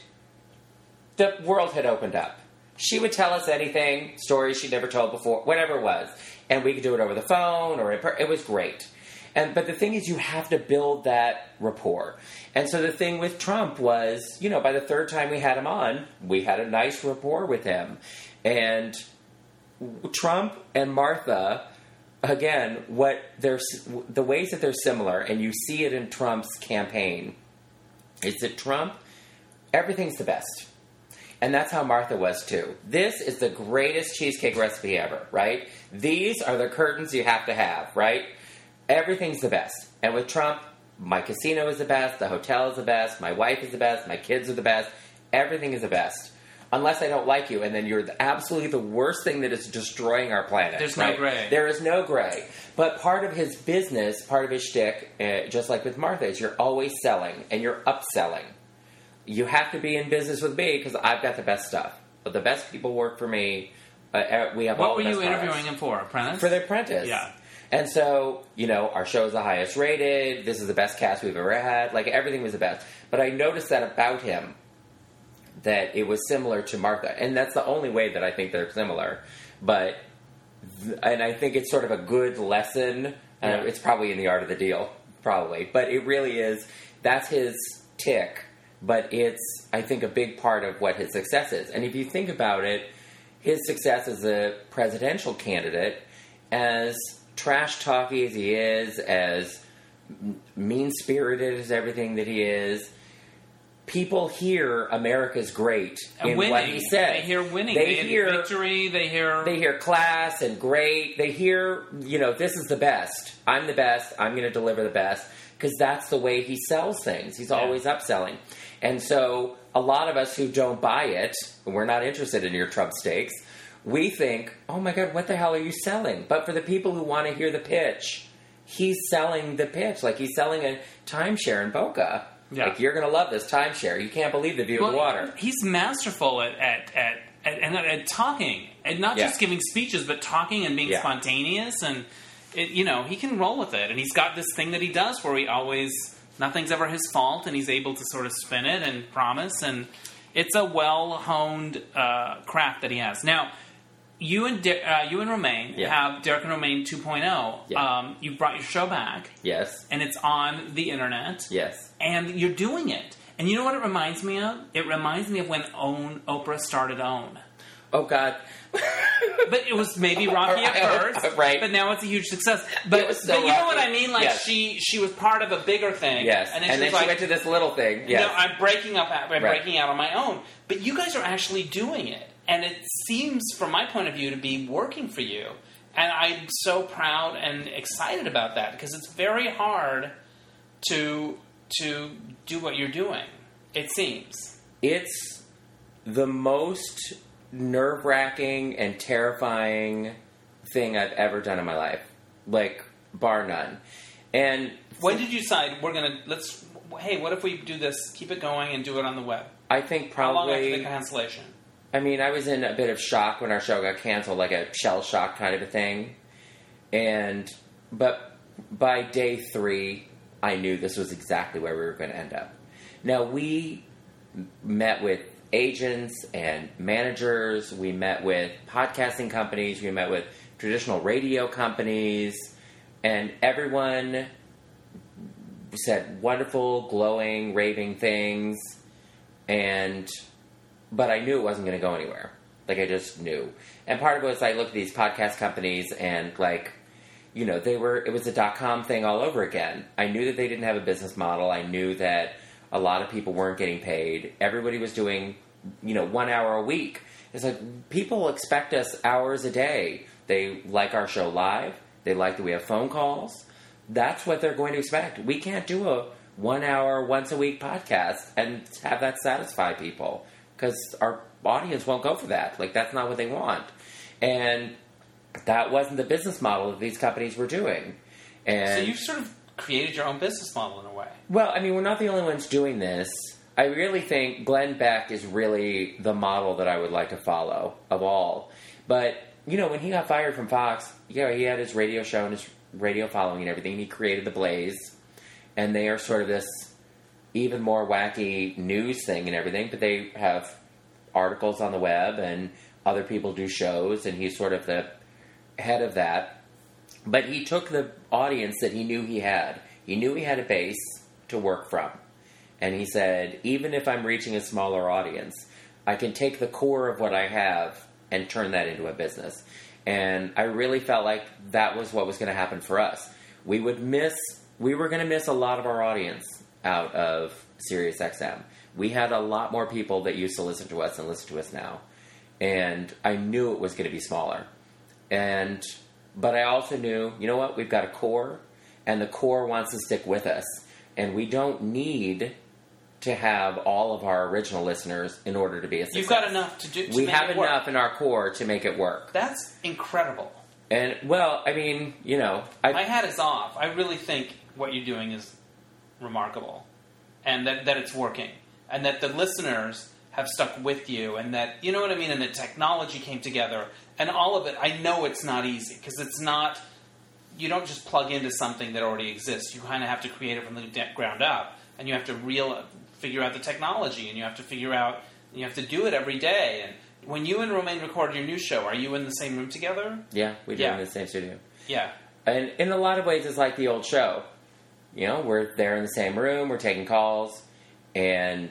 the world had opened up. She would tell us anything, stories she'd never told before, whatever it was, and we could do it over the phone or per- it was great. And but the thing is, you have to build that rapport. And so the thing with Trump was, you know, by the third time we had him on, we had a nice rapport with him, and Trump and Martha, again, what they're the ways that they're similar, and you see it in Trump's campaign, is that Trump, everything's the best. And that's how Martha was too. This is the greatest cheesecake recipe ever, right? These are the curtains you have to have, right? Everything's the best. And with Trump, my casino is the best, the hotel is the best, my wife is the best, my kids are the best, everything is the best. Unless I don't like you, and then you're the, absolutely the worst thing that is destroying our planet. There's no gray. There is no gray. But part of his business, part of his shtick, uh, just like with Martha, is you're always selling and you're upselling. You have to be in business with me because I've got the best stuff. But the best people work for me. Uh, uh, we have all What were you best products interviewing him for? Apprentice? for The Apprentice. Yeah. And so, you know, our show is the highest rated. This is the best cast we've ever had. Like everything was the best. But I noticed that about him that it was similar to Martha, and that's the only way that I think they're similar. But and I think it's sort of a good lesson. Uh, it's probably in the art of the deal, probably, but it really is. That's his tick, but it's I think a big part of what his success is. And if you think about it, his success as a presidential candidate, as trash talky as he is, as mean spirited as everything that he is, people hear America's great And in winning. what he says. They hear winning. They, They, hear victory. They hear. they hear class and great. They hear, you know, this is the best. I'm the best. I'm going to deliver the best because that's the way he sells things. He's Yeah. always upselling. And so a lot of us who don't buy it, we're not interested in your Trump Steaks. We think, oh my God, what the hell are you selling? But for the people who want to hear the pitch, he's selling the pitch. Like he's selling a timeshare in Boca. Yeah. Like you're gonna love this timeshare. You can't believe the view of the water. He's masterful at at at, at, at, at talking and not Yeah. just giving speeches, but talking and being Yeah. spontaneous. And it, you know, he can roll with it. And he's got this thing that he does where he always nothing's ever his fault, and he's able to sort of spin it and promise. And it's a well honed uh, craft that he has now. You and De- uh, you and Romaine Yeah. have Derek and Romaine 2.0. Yeah. Um, you've brought your show back, Yes. and it's on the internet Yes. and you're doing it. And you know what it reminds me of? It reminds me of when Own Oprah started Own. Oh God. But it was maybe rocky at first, Right. But now it's a huge success. But, so but you know what. I mean? Like Yes. she she was part of a bigger thing, yes. And then and she then she like, went to this little thing. Yes. "No, I'm breaking up. I'm Right. breaking out on my own." But you guys are actually doing it, and it seems, from my point of view, to be working for you. And I'm so proud and excited about that because it's very hard to to do what you're doing. It seems. it's the most nerve wracking and terrifying thing I've ever done in my life. Like, bar none. And When did you decide we're gonna let's? Hey, what if we do this? Keep it going and do it on the web. I think How long after the probably. cancellation? I mean, I was in a bit of shock when our show got canceled, like a shell shock kind of a thing. And, but by day three, I knew this was exactly where we were going to end up. Now, we met with agents and managers, we met with podcasting companies, we met with traditional radio companies, and everyone said wonderful, glowing, raving things. And but I knew it wasn't going to go anywhere. Like I just knew. And part of it was I looked at these podcast companies and like, you know, they were it was a dot com thing all over again. I knew that they didn't have a business model. I knew that a lot of people weren't getting paid. Everybody was doing, you know, one hour a week. It's like people expect us hours a day. They like our show live. They like that we have phone calls. That's what they're going to expect. We can't do a one hour, once a week podcast and have that satisfy people because our audience won't go for that. Like, that's not what they want. And that wasn't the business model that these companies were doing. And so you've sort of created your own business model in a way. well, I mean, we're not the only ones doing this. I really think Glenn Beck is really the model that I would like to follow of all. But, you know, when he got fired from Fox, yeah, he had his radio show and his radio following and everything. He created The Blaze, and they are sort of this even more wacky news thing and everything, but they have articles on the web and other people do shows, and he's sort of the head of that. But he took the audience that he knew he had. He knew he had a base to work from. And he said, even if I'm reaching a smaller audience, I can take the core of what I have and turn that into a business. And I really felt like that was what was going to happen for us. We would miss, we were going to miss a lot of our audience out of SiriusXM. We had a lot more people that used to listen to us and listen to us now. And I knew it was going to be smaller. And but I also knew, you know what, we've got a core and the core wants to stick with us. And we don't need to have all of our original listeners in order to be a success. You've got enough to do. To we have it work. enough in our core to make it work. That's incredible. And well, I mean, you know, I, My hat is off. I really think what you're doing is remarkable, and that that it's working, and that the listeners have stuck with you, and that you know what I mean, and the technology came together, and all of it. I know it's not easy because it's not. You don't just plug into something that already exists. You kind of have to create it from the de- ground up, and you have to real figure out the technology, and you have to figure out. You have to do it every day. And when you and Romaine record your new show, are you in the same room together? yeah, we do Yeah. in the same studio. Yeah. And in a lot of ways, it's like the old show. You know, we're there in the same room, we're taking calls, and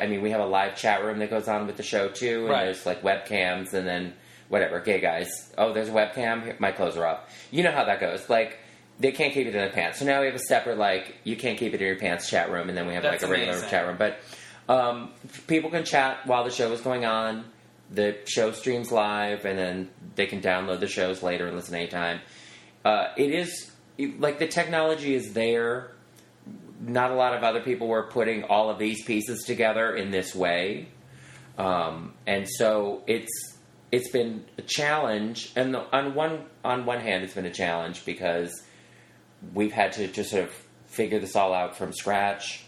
I mean, we have a live chat room that goes on with the show too, and Right. there's like webcams, and then whatever. Okay, guys, oh, there's a webcam. My clothes are off. You know how that goes. Like they can't keep it in their pants, so now we have a separate like you can't keep it in your pants chat room, and then we have That's like a regular amazing. chat room. But um, people can chat while the show is going on. The show streams live, and then they can download the shows later and listen anytime. Uh, it is like the technology is there. Not a lot of other people were putting all of these pieces together in this way, um, and so it's it's been a challenge. And on one on one hand, it's been a challenge because we've had to just sort of figure this all out from scratch,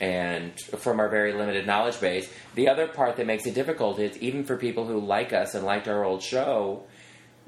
and from our very limited knowledge base. The other part that makes it difficult is even for people who like us and liked our old show,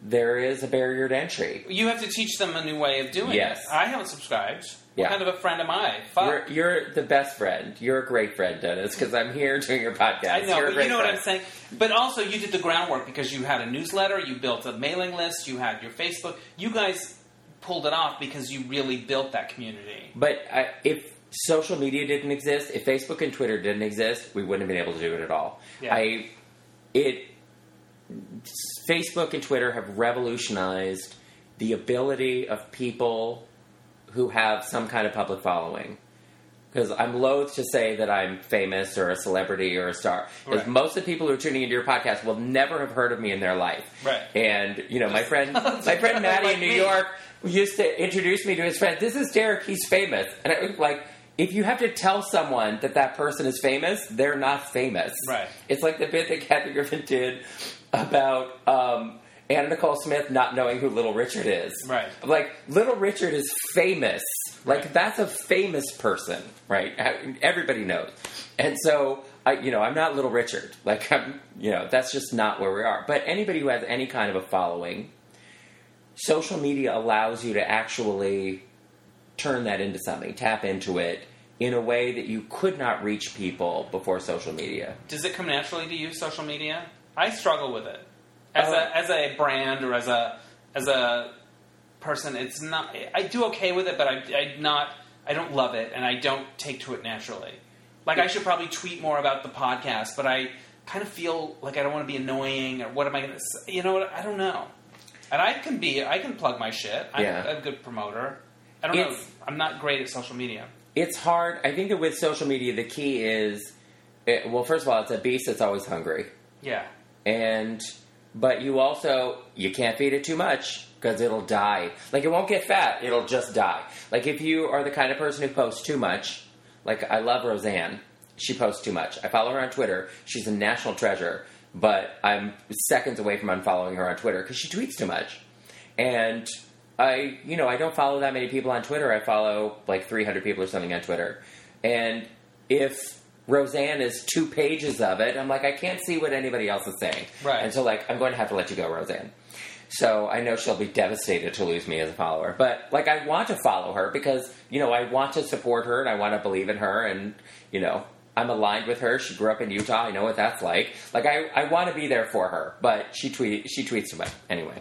there is a barrier to entry. You have to teach them a new way of doing it. Yes. it. I haven't subscribed. Yeah. What kind of a friend am I? Fuck. You're, you're the best friend. You're a great friend, Dennis, because I'm here doing your podcast. I know, You're a but great you know what. I'm saying. But also, you did the groundwork because you had a newsletter, you built a mailing list, you had your Facebook. You guys pulled it off because you really built that community. But I, if social media didn't exist, if Facebook and Twitter didn't exist, we wouldn't have been able to do it at all. Yeah. I, it, Facebook and Twitter have revolutionized the ability of people who have some kind of public following. Because I'm loath to say that I'm famous or a celebrity or a star. Because Right. most of the people who are tuning into your podcast will never have heard of me in their life. Right. And you know, my friend, my friend Maddie Like in New me. York used to introduce me to his friend. This is Derek. He's famous. And I was like, if you have to tell someone that that person is famous, they're not famous. Right. It's like the bit that Kathy Griffin did about um, Anna Nicole Smith not knowing who Little Richard is. Right. Like Little Richard is famous. Like Right. that's a famous person, right? Everybody knows. And so I, you know, I'm not Little Richard. Like I'm, you know, that's just not where we are. But anybody who has any kind of a following, social media allows you to actually turn that into something, tap into it in a way that you could not reach people before social media. Does it come naturally to you, social media? I struggle with it as Uh, a as a brand or as a as a person. It's not. I do okay with it, but I I not. I don't love it, and I don't take to it naturally. Like I should probably tweet more about the podcast, but I kind of feel like I don't want to be annoying or what am I going to say? You know what? I don't know. And I can be. I can plug my shit. I'm Yeah. a good promoter. I don't It's- know. I'm not great at social media. It's hard. I think that with social media, the key is, it, well, first of all, it's a beast that's always hungry. Yeah. And but you also you can't feed it too much because it'll die. Like it won't get fat it'll just die. Like if you are the kind of person who posts too much like i love roseanne. She posts too much. I follow her on twitter. She's a national treasure but i'm seconds away from unfollowing her on twitter because she tweets too much. And i you know i don't follow that many people on twitter. I follow like 300 people or something on twitter. And if Roseanne is two pages of it. I'm like, I can't see what anybody else is saying. Right. And so, like, I'm going to have to let you go, Roseanne. So I know she'll be devastated to lose me as a follower. But, like, I want to follow her because, you know, I want to support her and I want to believe in her and, you know, I'm aligned with her. She grew up in Utah. I know what that's like. Like, I, I want to be there for her. But she, tweet, she tweets much. Anyway.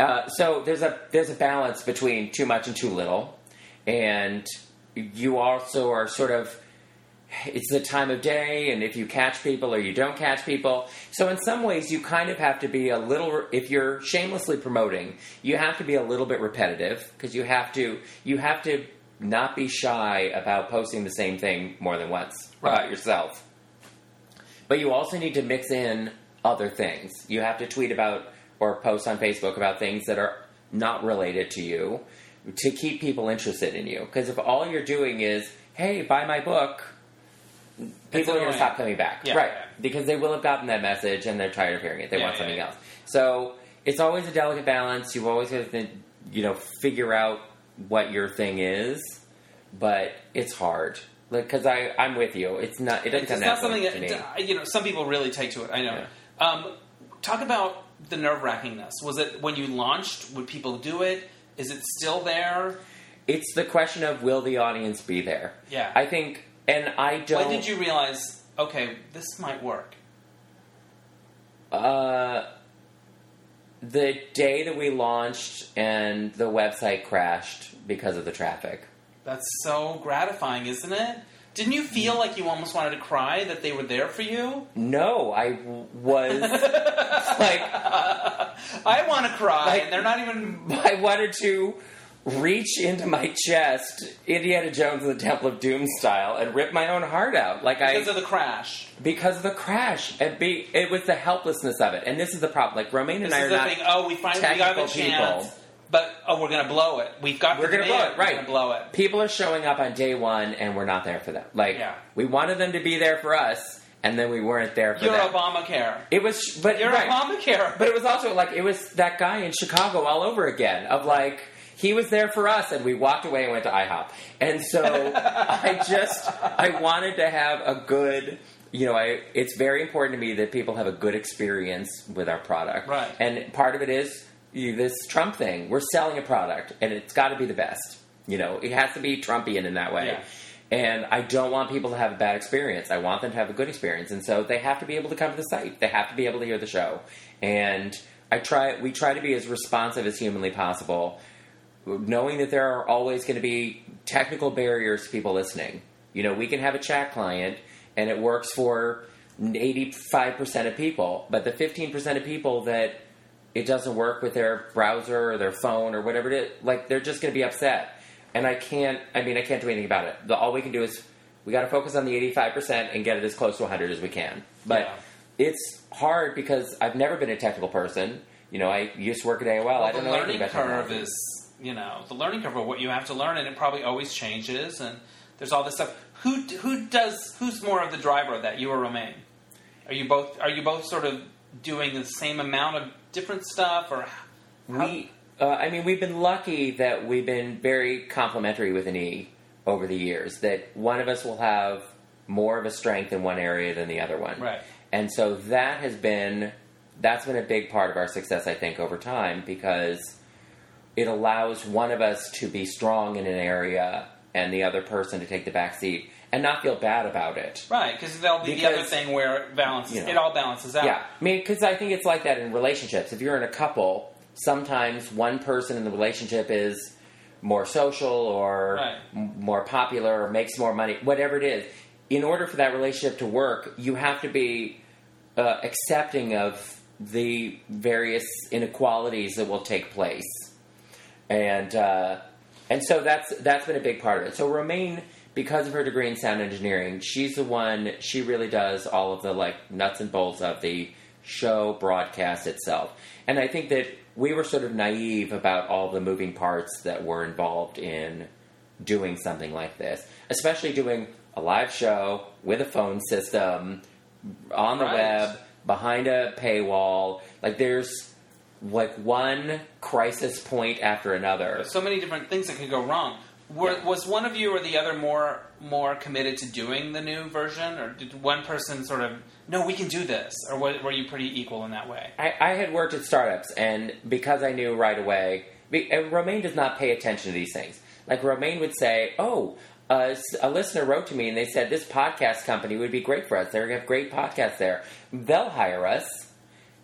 Uh, so there's a there's a balance between too much and too little, and you also are sort of it's the time of day, and if you catch people or you don't catch people. So in some ways, you kind of have to be a little. If you're shamelessly promoting, you have to be a little bit repetitive because you have to you have to not be shy about posting the same thing more than once Right. about yourself. But you also need to mix in other things. You have to tweet about or post on Facebook about things that are not related to you to keep people interested in you. Because if all you're doing is, hey, buy my book, people are going to stop coming back. Yeah, right. yeah. Because they will have gotten that message and they're tired of hearing it. They Yeah, want something else. So it's always a delicate balance. You've always got to, you know, figure out what your thing is. But it's hard. Because I, I'm with you. It's not. It doesn't It's not something that you know. Some people really take to it. I know. Um, talk about the nerve wrackingness. Was it when you launched? Would people do it? Is it still there? It's the question of will the audience be there? Yeah. I think, and I don't. When did you realize? Okay, this might work. Uh, the day that we launched and the website crashed because of the traffic. That's so gratifying, isn't it? Didn't you feel like you almost wanted to cry that they were there for you? No, I w- was like, I want to cry, Like- and they're not even. I wanted to reach into my chest, Indiana Jones and the Temple of Doom style, and rip my own heart out. Like I Because of the crash. because of the crash. It be it was the helplessness of it, and this is the problem. Like Romaine and This I is are the not. thing. Oh, we finally got the chance, people. but oh, we're gonna blow it. We've got. We're gonna blow it, We're right. gonna blow it. People are showing up on day one, and we're not there for them. Like Yeah. we wanted them to be there for us, and then we weren't there for them. You're them. Obamacare. It was, but You're right. Obamacare. But it was also like it was that guy in Chicago all over again. Of like he was there for us, and we walked away and went to IHOP. And so I just I wanted to have a good. You know, I, it's very important to me that people have a good experience with our product. Right. And part of it is you, this Trump thing. We're selling a product, and it's got to be the best. You know, it has to be Trumpian in that way. Yeah. And I don't want people to have a bad experience. I want them to have a good experience, and so they have to be able to come to the site. They have to be able to hear the show. And I try. We try to be as responsive as humanly possible, knowing that there are always going to be technical barriers to people listening. You know, we can have a chat client, and it works for eighty-five percent of people, but the fifteen percent of people that it doesn't work with their browser or their phone or whatever it is, like they're just going to be upset. And I can't. I mean, I can't do anything about it. The, all we can do is we got to focus on the eighty-five percent and get it as close to one hundred as we can. But Yeah. it's hard because I've never been a technical person. You know, I used to work at AOL. I Well, don't the know anything about curve is, you know, the learning curve of what you have to learn, and it probably always changes. And there's all this stuff. Who who does who's more of the driver of that? You or Romaine? Are you both are you both sort of doing the same amount of different stuff, or how- We, uh, I mean, we've been lucky that we've been very complementary with an E over the years. That one of us will have more of a strength in one area than the other one, Right. And so that has been that's been a big part of our success, I think, over time because it allows one of us to be strong in an area and the other person to take the back seat and not feel bad about it. right? Because there'll be the other thing where it balances. you know. it all balances out. Yeah, I mean, because I think it's like that in relationships. If you're in a couple, sometimes one person in the relationship is more social or Right. m- more popular or makes more money, whatever it is. In order for that relationship to work, you have to be uh, accepting of the various inequalities that will take place, and uh, and so that's that's been a big part of it. So Romaine, because of her degree in sound engineering, she's the one. She really does all of the like nuts and bolts of the show broadcast itself. And I think that we were sort of naive about all the moving parts that were involved in doing something like this, especially doing a live show with a phone system on the Right. web behind a paywall. Like there's like one crisis point after another. So many different things that could go wrong. Were, Yeah. Was one of you or the other more more committed to doing the new version, or did one person sort of no, we can do this, or were, were you pretty equal in that way? I, I had worked at startups, and because I knew right away, and Romaine does not pay attention to these things. Like Romaine would say, "Oh, uh, a listener wrote to me and they said this podcast company would be great for us. They have great podcasts there. They'll hire us."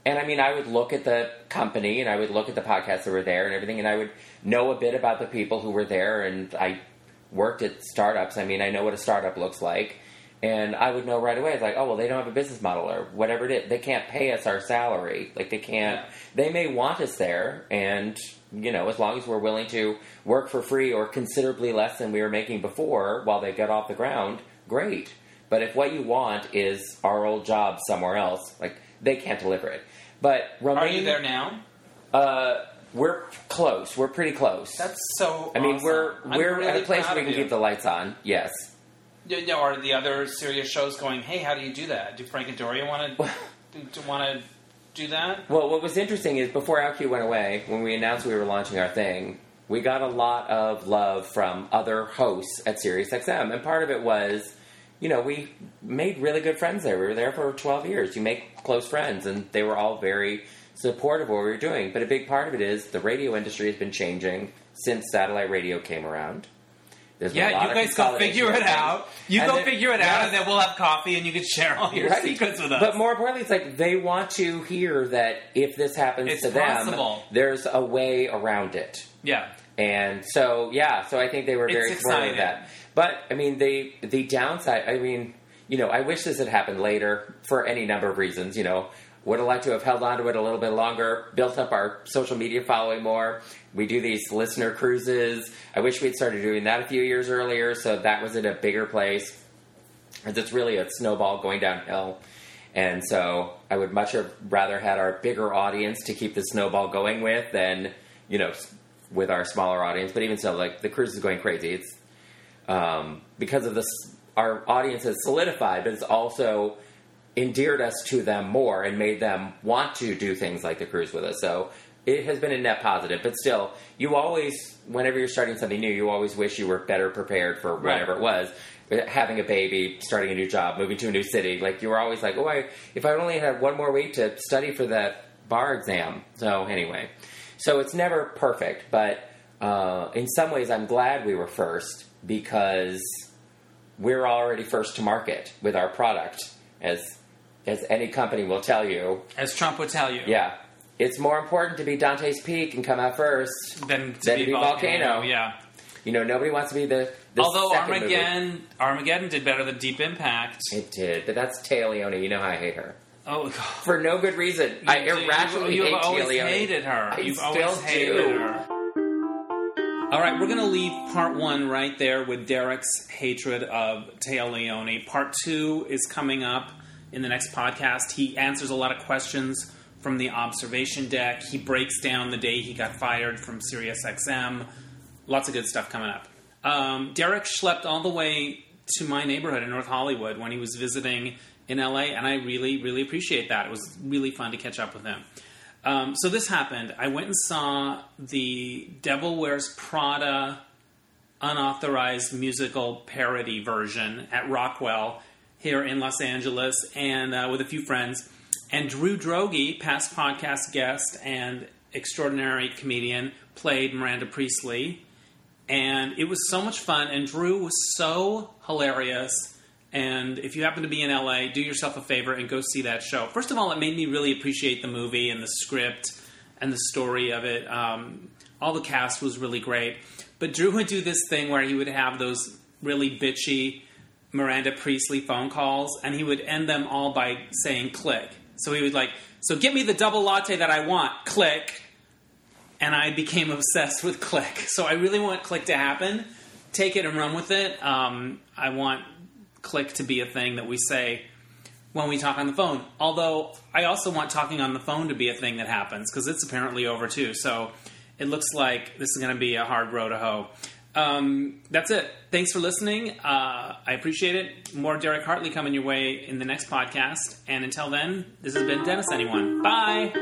And I mean, I would look at the company and I would look at the podcasts that were there and everything, and I would know a bit about the people who were there. And I worked at startups. I mean, I know what a startup looks like. And I would know right away, it's like, oh, well, they don't have a business model or whatever it is. They can't pay us our salary. Like, they can't, Yeah. they may want us there. And, you know, as long as we're willing to work for free or considerably less than we were making before while they get off the ground, great. But if what you want is our old job somewhere else, like, they can't deliver it. But Are you there now? Uh, we're close. We're pretty close. That's so. I mean, awesome. we're we're really at a place where we can keep the lights on. Yes. You know, are the other Sirius shows going? Hey, how do you do that? Do Frank and Doria want to do, want to do that? Well, what was interesting is before OutQ went away, when we announced we were launching our thing, we got a lot of love from other hosts at SiriusXM, and part of it was, you know, we made really good friends there. We were there for 12 years. You make close friends, and they were all very supportive of what we were doing. But a big part of it is the radio industry has been changing since satellite radio came around. There's Yeah, you guys go figure it out. You And go then- figure it out, and then we'll have coffee, and you can share all your Right. secrets with us. But more importantly, it's like they want to hear that if this happens It's to them, there's a way around it. yeah, And so, yeah, so I think they were very supportive of that. But I mean, the the downside. I mean, you know, I wish this had happened later for any number of reasons. You know, would have liked to have held on to it a little bit longer, built up our social media following more. We do these listener cruises. I wish we'd started doing that a few years earlier, so that was in a bigger place. It's really a snowball going downhill. And so I would much have rather had our bigger audience to keep the snowball going with than, you know, with our smaller audience. But even so, like the cruise is going crazy. It's um, because of this, our audience has solidified, but it's also endeared us to them more and made them want to do things like the cruise with us. So it has been a net positive, but still, you always, whenever you're starting something new, you always wish you were better prepared for whatever it was. Having a baby, starting a new job, moving to a new city, like you were always like, oh, I, if I only had one more week to study for that bar exam. So anyway, so it's never perfect, but uh, in some ways, I'm glad we were first because we're already first to market with our product, as as any company will tell you. As Trump would tell you. Yeah, it's more important to be Dante's Peak and come out first Than to than be to be Volcano, Volcano. yeah. You know, nobody wants to be the. the Although Armageddon, movie. Armageddon did better than Deep Impact. It did, but that's Téa Leoni. You know how I hate her Oh, God. for no good reason. I You- irrationally you, hate You've always Téa Leoni. hated her. I You've still always hated do. her. All right, we're going to leave part one right there with Derek's hatred of Téa Leoni. Part two is coming up in the next podcast. He answers a lot of questions from the observation deck. He breaks down the day he got fired from SiriusXM. Lots of good stuff coming up. Um, Derek schlepped all the way to my neighborhood in North Hollywood when he was visiting in LA, and I really, really appreciate that. It was really fun to catch up with him. Um, so this happened. I went and saw the Devil Wears Prada unauthorized musical parody version at Rockwell here in Los Angeles, and uh, with a few friends. And Drew Droege, past podcast guest and extraordinary comedian, played Miranda Priestly and it was so much fun. And Drew was so hilarious. And if you happen to be in LA, do yourself a favor and go see that show. First of all, it made me really appreciate the movie and the script and the story of it. Um, all the cast was really great. But Drew would do this thing where he would have those really bitchy Miranda Priestly phone calls, and he would end them all by saying click. So he would like, so get me the double latte that I want, click and I became obsessed with Click. So I really want Click to happen. Take it and run with it. Um, I want Click to be a thing that we say when we talk on the phone. Although I also want talking on the phone to be a thing that happens because it's apparently over too. So it looks like this is going to be a hard row to hoe. Um, that's it. Thanks for listening. Uh, I appreciate it. More Derek Hartley coming your way in the next podcast. And until then, this has been Dennis Anyone. Bye.